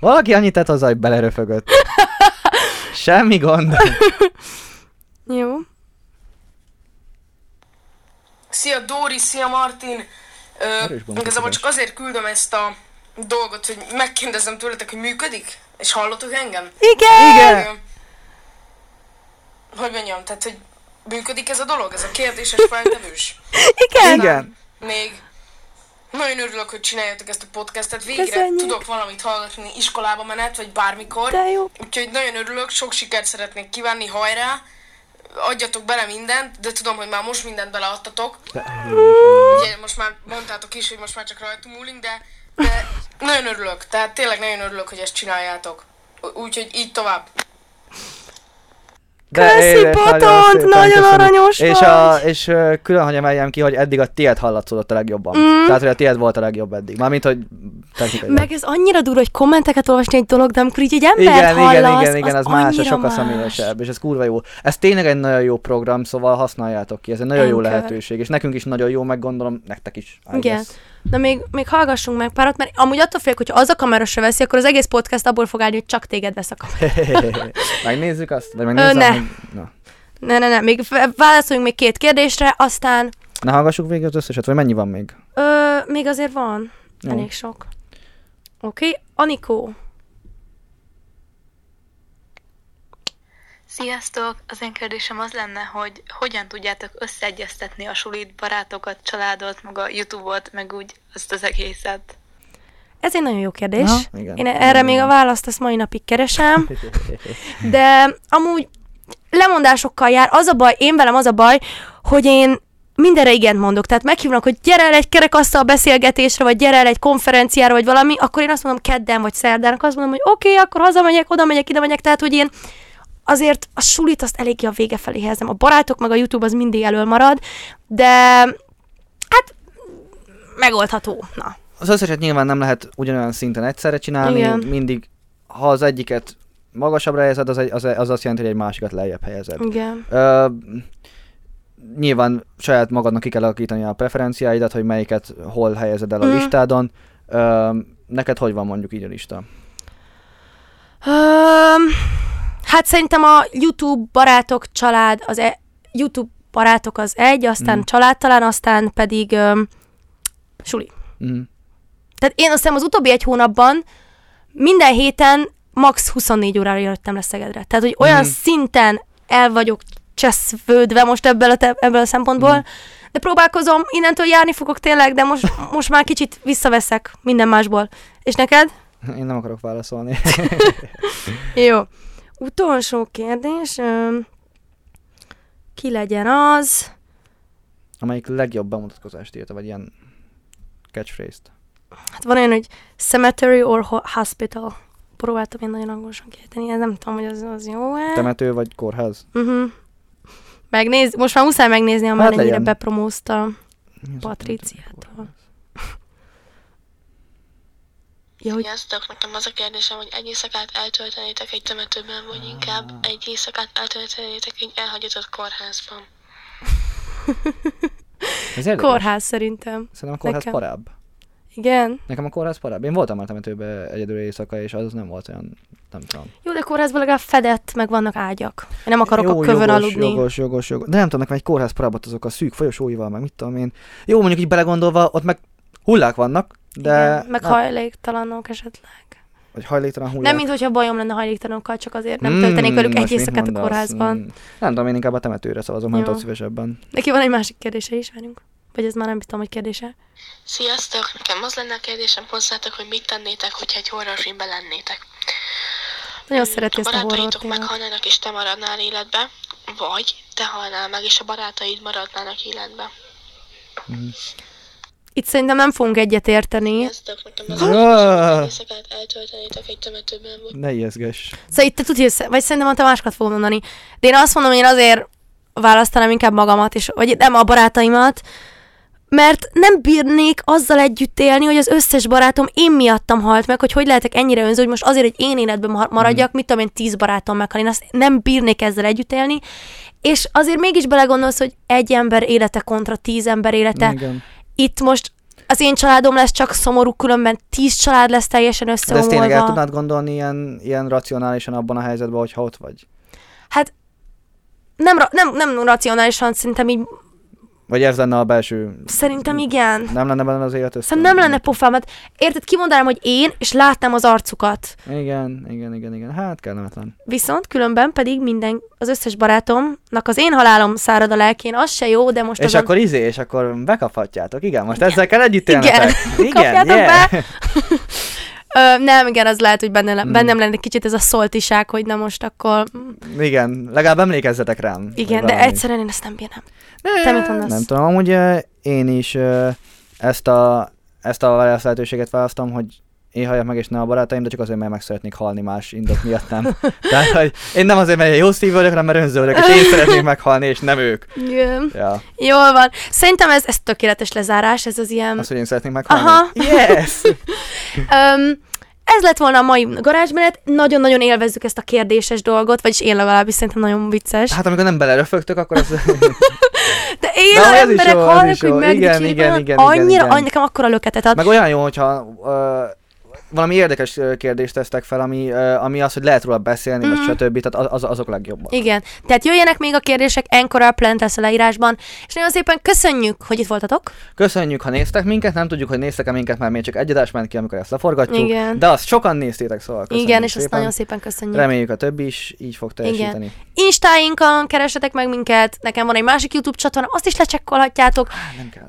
Valaki annyit tett hozzá, hogy beleröfögött. *laughs* Semmi gond. Jó. Szia Dóri, szia Martin! Ö, igazából csak azért küldöm ezt a dolgot, hogy megkérdezem tőletek, hogy működik? És hallotok engem? Igen! Igen. Hogy mondjam, tehát, hogy működik ez a dolog, ez a kérdéses feltevős? Igen! Igen. Még nagyon örülök, hogy csináljátok ezt a podcastet. Végre Köszönjük. tudok valamit hallgatni iskolába menet, vagy bármikor. De jó. Úgyhogy nagyon örülök, sok sikert szeretnék kívánni, hajrá! Adjatok bele mindent, de tudom, hogy már most mindent beleadtatok. Ugye most már mondtátok is, hogy most már csak rajtunk múlunk, de, de nagyon örülök. Tehát tényleg nagyon örülök, hogy ezt csináljátok. Úgyhogy így tovább. Köszi, szépen nagyon köszönöm. aranyos és vagy. A, és külön, hogy emeljem ki, hogy eddig a tiéd hallatszódott a legjobban. Mm. Tehát, hogy a tiéd volt a legjobb eddig. Mármint, hogy. Meg ez annyira durva, hogy kommenteket olvasni egy dolog, de amikor így egy embert igen, hallasz, igen, igen, igen, az, más, az annyira sokkal más. személyesebb, és ez kurva jó. Ez tényleg egy nagyon jó program, szóval használjátok ki, ez egy nagyon jó Anchor. lehetőség, és nekünk is nagyon jó, meg gondolom nektek is. Igen. guess. Na még, még hallgassunk meg párat, mert amúgy attól félek, hogyha az a kamera se veszi, akkor az egész podcast abból fog állni, hogy csak téged vesz a kamera. *laughs* Megnézzük azt? Vagy megnézzem, ne. Hogy... Na. Ne, ne, ne, még válaszoljunk még két kérdésre, aztán ne hallgassuk végig az összeset, vagy mennyi van még? ö, még azért van. Jó. Elég sok. Oké, okay. Anikó. Sziasztok! Az én kérdésem az lenne, hogy hogyan tudjátok összeegyeztetni a sulit, barátokat, családot, meg a Youtube-ot, meg úgy azt az egészet. Ez egy nagyon jó kérdés. Na, igen. Én erre még a választ ezt mai napig keresem, *laughs* de amúgy lemondásokkal jár. Az a baj, én velem az a baj, hogy én mindenre igent mondok. Tehát meghívnak, hogy gyere el egy kerekasztal beszélgetésre, vagy gyere el egy konferenciára, vagy valami, akkor én azt mondom kedden vagy szerdán, akkor azt mondom, hogy oké, okay, akkor hazamegyek, oda megyek, ide megyek. Tehát, hogy én azért a sulit azt eléggé a vége felé helyezem. A barátok meg a YouTube az mindig elől marad, de hát megoldható. Na. Az összeset nyilván nem lehet ugyanolyan szinten egyszerre csinálni, Igen. mindig, ha az egyiket magasabbra helyezed, az, egy, az, az azt jelenti, hogy egy másikat lejjebb helyezed. Igen. Ö, nyilván saját magadnak ki kell alakítani a preferenciáidat, hogy melyiket hol helyezed el a Mm. listádon. Ö, neked hogy van mondjuk így a lista? Um, hát szerintem a YouTube barátok család, az e- YouTube barátok az egy, aztán Mm. család talán, aztán pedig um, suli. Mm. Tehát én azt hiszem az utóbbi egy hónapban minden héten max 24 órára jöttem le Szegedre. Tehát, hogy olyan Mhm. szinten el vagyok cseszvődve most ebből a, te- ebből a szempontból, Mhm. de próbálkozom, innentől járni fogok tényleg, de most, *laughs* most már kicsit visszaveszek minden másból. És neked? Én nem akarok válaszolni. *laughs* Jó. Utolsó kérdés. Ki legyen az? Amelyik legjobb bemutatkozást írta, vagy ilyen catchphrase-t. Hát van olyan, hogy cemetery or ho- hospital. Próbáltam én nagyon angolosan kiejteni, nem tudom, hogy az, az jó-e. Temető vagy kórház? Uh-huh. Megnéz, most már muszáj megnézni, már Hát ennyire bepromózta Mi az a Patriciától. temető, kórház? Ja, hogy Sziasztok, nekem az a kérdésem, hogy egy éjszakát eltöltenétek egy temetőben, vagy inkább egy éjszakát eltöltenétek egy elhagyatott kórházban. *laughs* Kórház szerintem. Szerintem a kórház Nekem. parább. Igen. Nekem a kórház parább. Én voltam már temetőbe egyedül éjszaka, és az nem volt olyan, nem tudom. Jó, de kórházban legalább fedett, meg vannak ágyak. Én nem akarok Jó, a kövön jogos, aludni. Jogos, jogos, jogos. De nem tudom, nekem egy kórház parábbat azok a szűk folyosóival, meg mit tudom én. Jó, mondjuk így belegondolva, ott meg hullák vannak, de... Igen, meg nem- hajléktalanok esetleg. Vagy hajléktalan hullák. Nem, mint hogyha bajom lenne hajléktalanokkal, csak azért nem Mm, töltenék velük egy éjszakát a kórházban. Mm. Nem tudom, én inkább a temetőre szavazom, nem Jó. tudok szívesebben. Neki van egy másik kérdése is, várjunk. Vagy ez már nem tudom, hogy kérdése. Sziasztok, nekem az lenne a kérdésem hozzátok, hogy mit tennétek, hogyha egy horrorfilmben lennétek. Nagyon szereti a ezt a horror barátaitok témát. meghalnának és te maradnál életbe, vagy te halnál meg és a barátaid maradnának életbe. Itt szerintem nem fogunk egyet érteni. Sziasztok, nekem az Ah. éjszakát eltöltenétek egy temetőben, Ne ijeszgess. Szóval itt te tudsz, vagy szerintem a te másokat fogom mondani. De én azt mondom, hogy én azért választanám inkább magamat, és, vagy nem a barátaimat, mert nem bírnék azzal együtt élni, hogy az összes barátom én miattam halt meg, hogy hogy lehetek ennyire önző, hogy most azért, hogy én életben mar- maradjak, mit tudom én, tíz barátom meghal. Én azt nem bírnék ezzel együtt élni, és azért mégis belegondolsz, hogy egy ember élete kontra tíz ember élete. Igen. Itt most az én családom lesz csak szomorú, különben tíz család lesz teljesen De ezt összeomolva. tényleg el tudnád gondolni ilyen, ilyen racionálisan abban a helyzetben, hogyha ott vagy? Hát nem, ra- nem, nem racionálisan, szerintem így, Vagy ez lenne a belső... szerintem igen. Nem lenne benne az élet össze? Szerintem nem lenne pofám, hát érted, kimondanám, hogy én, és látnám az arcukat. Igen, igen, igen, igen. Hát kellemetlen. Viszont különben pedig minden, az összes barátomnak az én halálom szárad a lelkén, az se jó, de most És azon... akkor izé, és akkor bekaphatjátok. Igen, most ezzel kell együtt élnetek. Igen. Igen, Kapjátok yeah. be. *laughs* Ö, nem, igen, az lehet, hogy benne, Hmm. bennem lenne kicsit ez a szoltiság, hogy na most akkor... Igen, legalább emlékezzetek rám. Igen, de valami. egyszerűen én ezt nem bírnám. Te mit mondasz? Nem tudom, amúgy én is ezt a, ezt a lehetőséget választom, hogy én halljak meg, és ne a barátaim, de csak azért, mert meg szeretnék halni más indok miatt nem. *laughs* Tehát, hogy én nem azért, mert jó szívű vagyok, hanem mert önző vagyok, és én szeretnék *laughs* meghalni, és nem ők. Igen. Ja. Jól van. Szerintem ez, ez tökéletes lezárás, ez az ilyen... Az, hogy én szeretnék meghalni. Aha. Yes! *laughs* Öm, ez lett volna a mai garázsmenet. Nagyon-nagyon élvezzük ezt a kérdéses dolgot, vagyis én legalábbis szerintem nagyon vicces. Hát amikor nem beleröfögtök, akkor ez... De én De az emberek hallnak, hogy. Igen, megdicsérjük, igen, igen, annyira, igen, igen. annyi, nekem akkora löketet ad. Meg olyan jó, hogyha ö, valami érdekes kérdést tesztek fel, ami, ami az, hogy lehet róla beszélni, vagy Mhm. stb. Tehát az, az, azok legjobbak. Igen, tehát jöjjenek még a kérdések, Encore Plant lesz a leírásban, és nagyon szépen köszönjük, hogy itt voltatok. Köszönjük, ha néztek minket, nem tudjuk, hogy néztek-e minket, mert még csak egy adás ment ki, amikor ezt leforgatjuk. Igen. De azt sokan néztétek, szóval köszönjük Igen, és szépen. azt nagyon szépen köszönjük. Reméljük a többi is így fog teljesíteni. Instáinkon keresetek meg minket, nekem van egy másik YouTube csatorna, azt is lecsekkolhatjátok. Nem kell.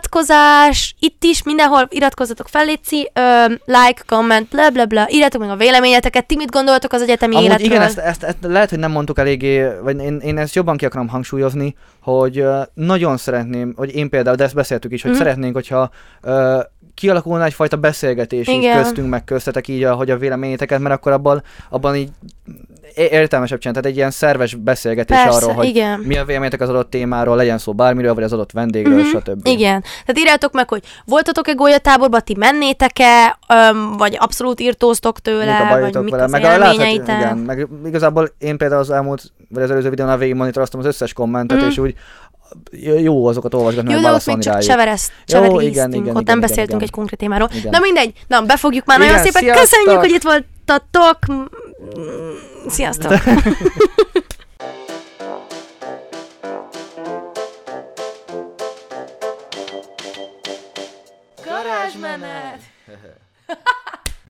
Feliratkozás, itt is, mindenhol iratkozzatok fel, Léci, ö, like, comment, bla bla bla, írjátok meg a véleményeteket, ti mit gondoltok az egyetemi Amúgy életről. igen, ezt, ezt, ezt, lehet, hogy nem mondtuk eléggé, vagy én, én ezt jobban ki akarom hangsúlyozni, hogy nagyon szeretném, hogy én például, de ezt beszéltük is, hogy Mhm. szeretnénk, hogyha uh, kialakulna egyfajta beszélgetés így Igen. köztünk, meg köztetek így, a, hogy a véleményeteket, mert akkor abban, abban így értelmesebb csinálni, tehát egy ilyen szerves beszélgetés Persze, arról, hogy igen. mi a véleményetek az adott témáról, legyen szó bármiről, vagy az adott vendégről, Mhm, stb. Igen. Tehát írjátok meg, hogy voltatok-e gólyatáborba, ti mennétek-e, öm, vagy abszolút írtóztok tőle, a vagy bajotok mik vele, az meg a láthat, élményeitek. igen, meg igazából én például az elmúlt, vagy az előző videónál végig monitoroztam az összes kommentet, Mhm. és úgy jó azokat olvasgatni, Jó, de ott még csak csevereszt, cseveréztünk, igen, igen, ott igen, nem igen, beszéltünk igen. egy konkrét témáról. Igen. Na mindegy, na befogjuk már, nagyon Igen, szépen sziasztok! köszönjük, hogy itt voltatok. Sziasztok! Garázsmenet! *laughs*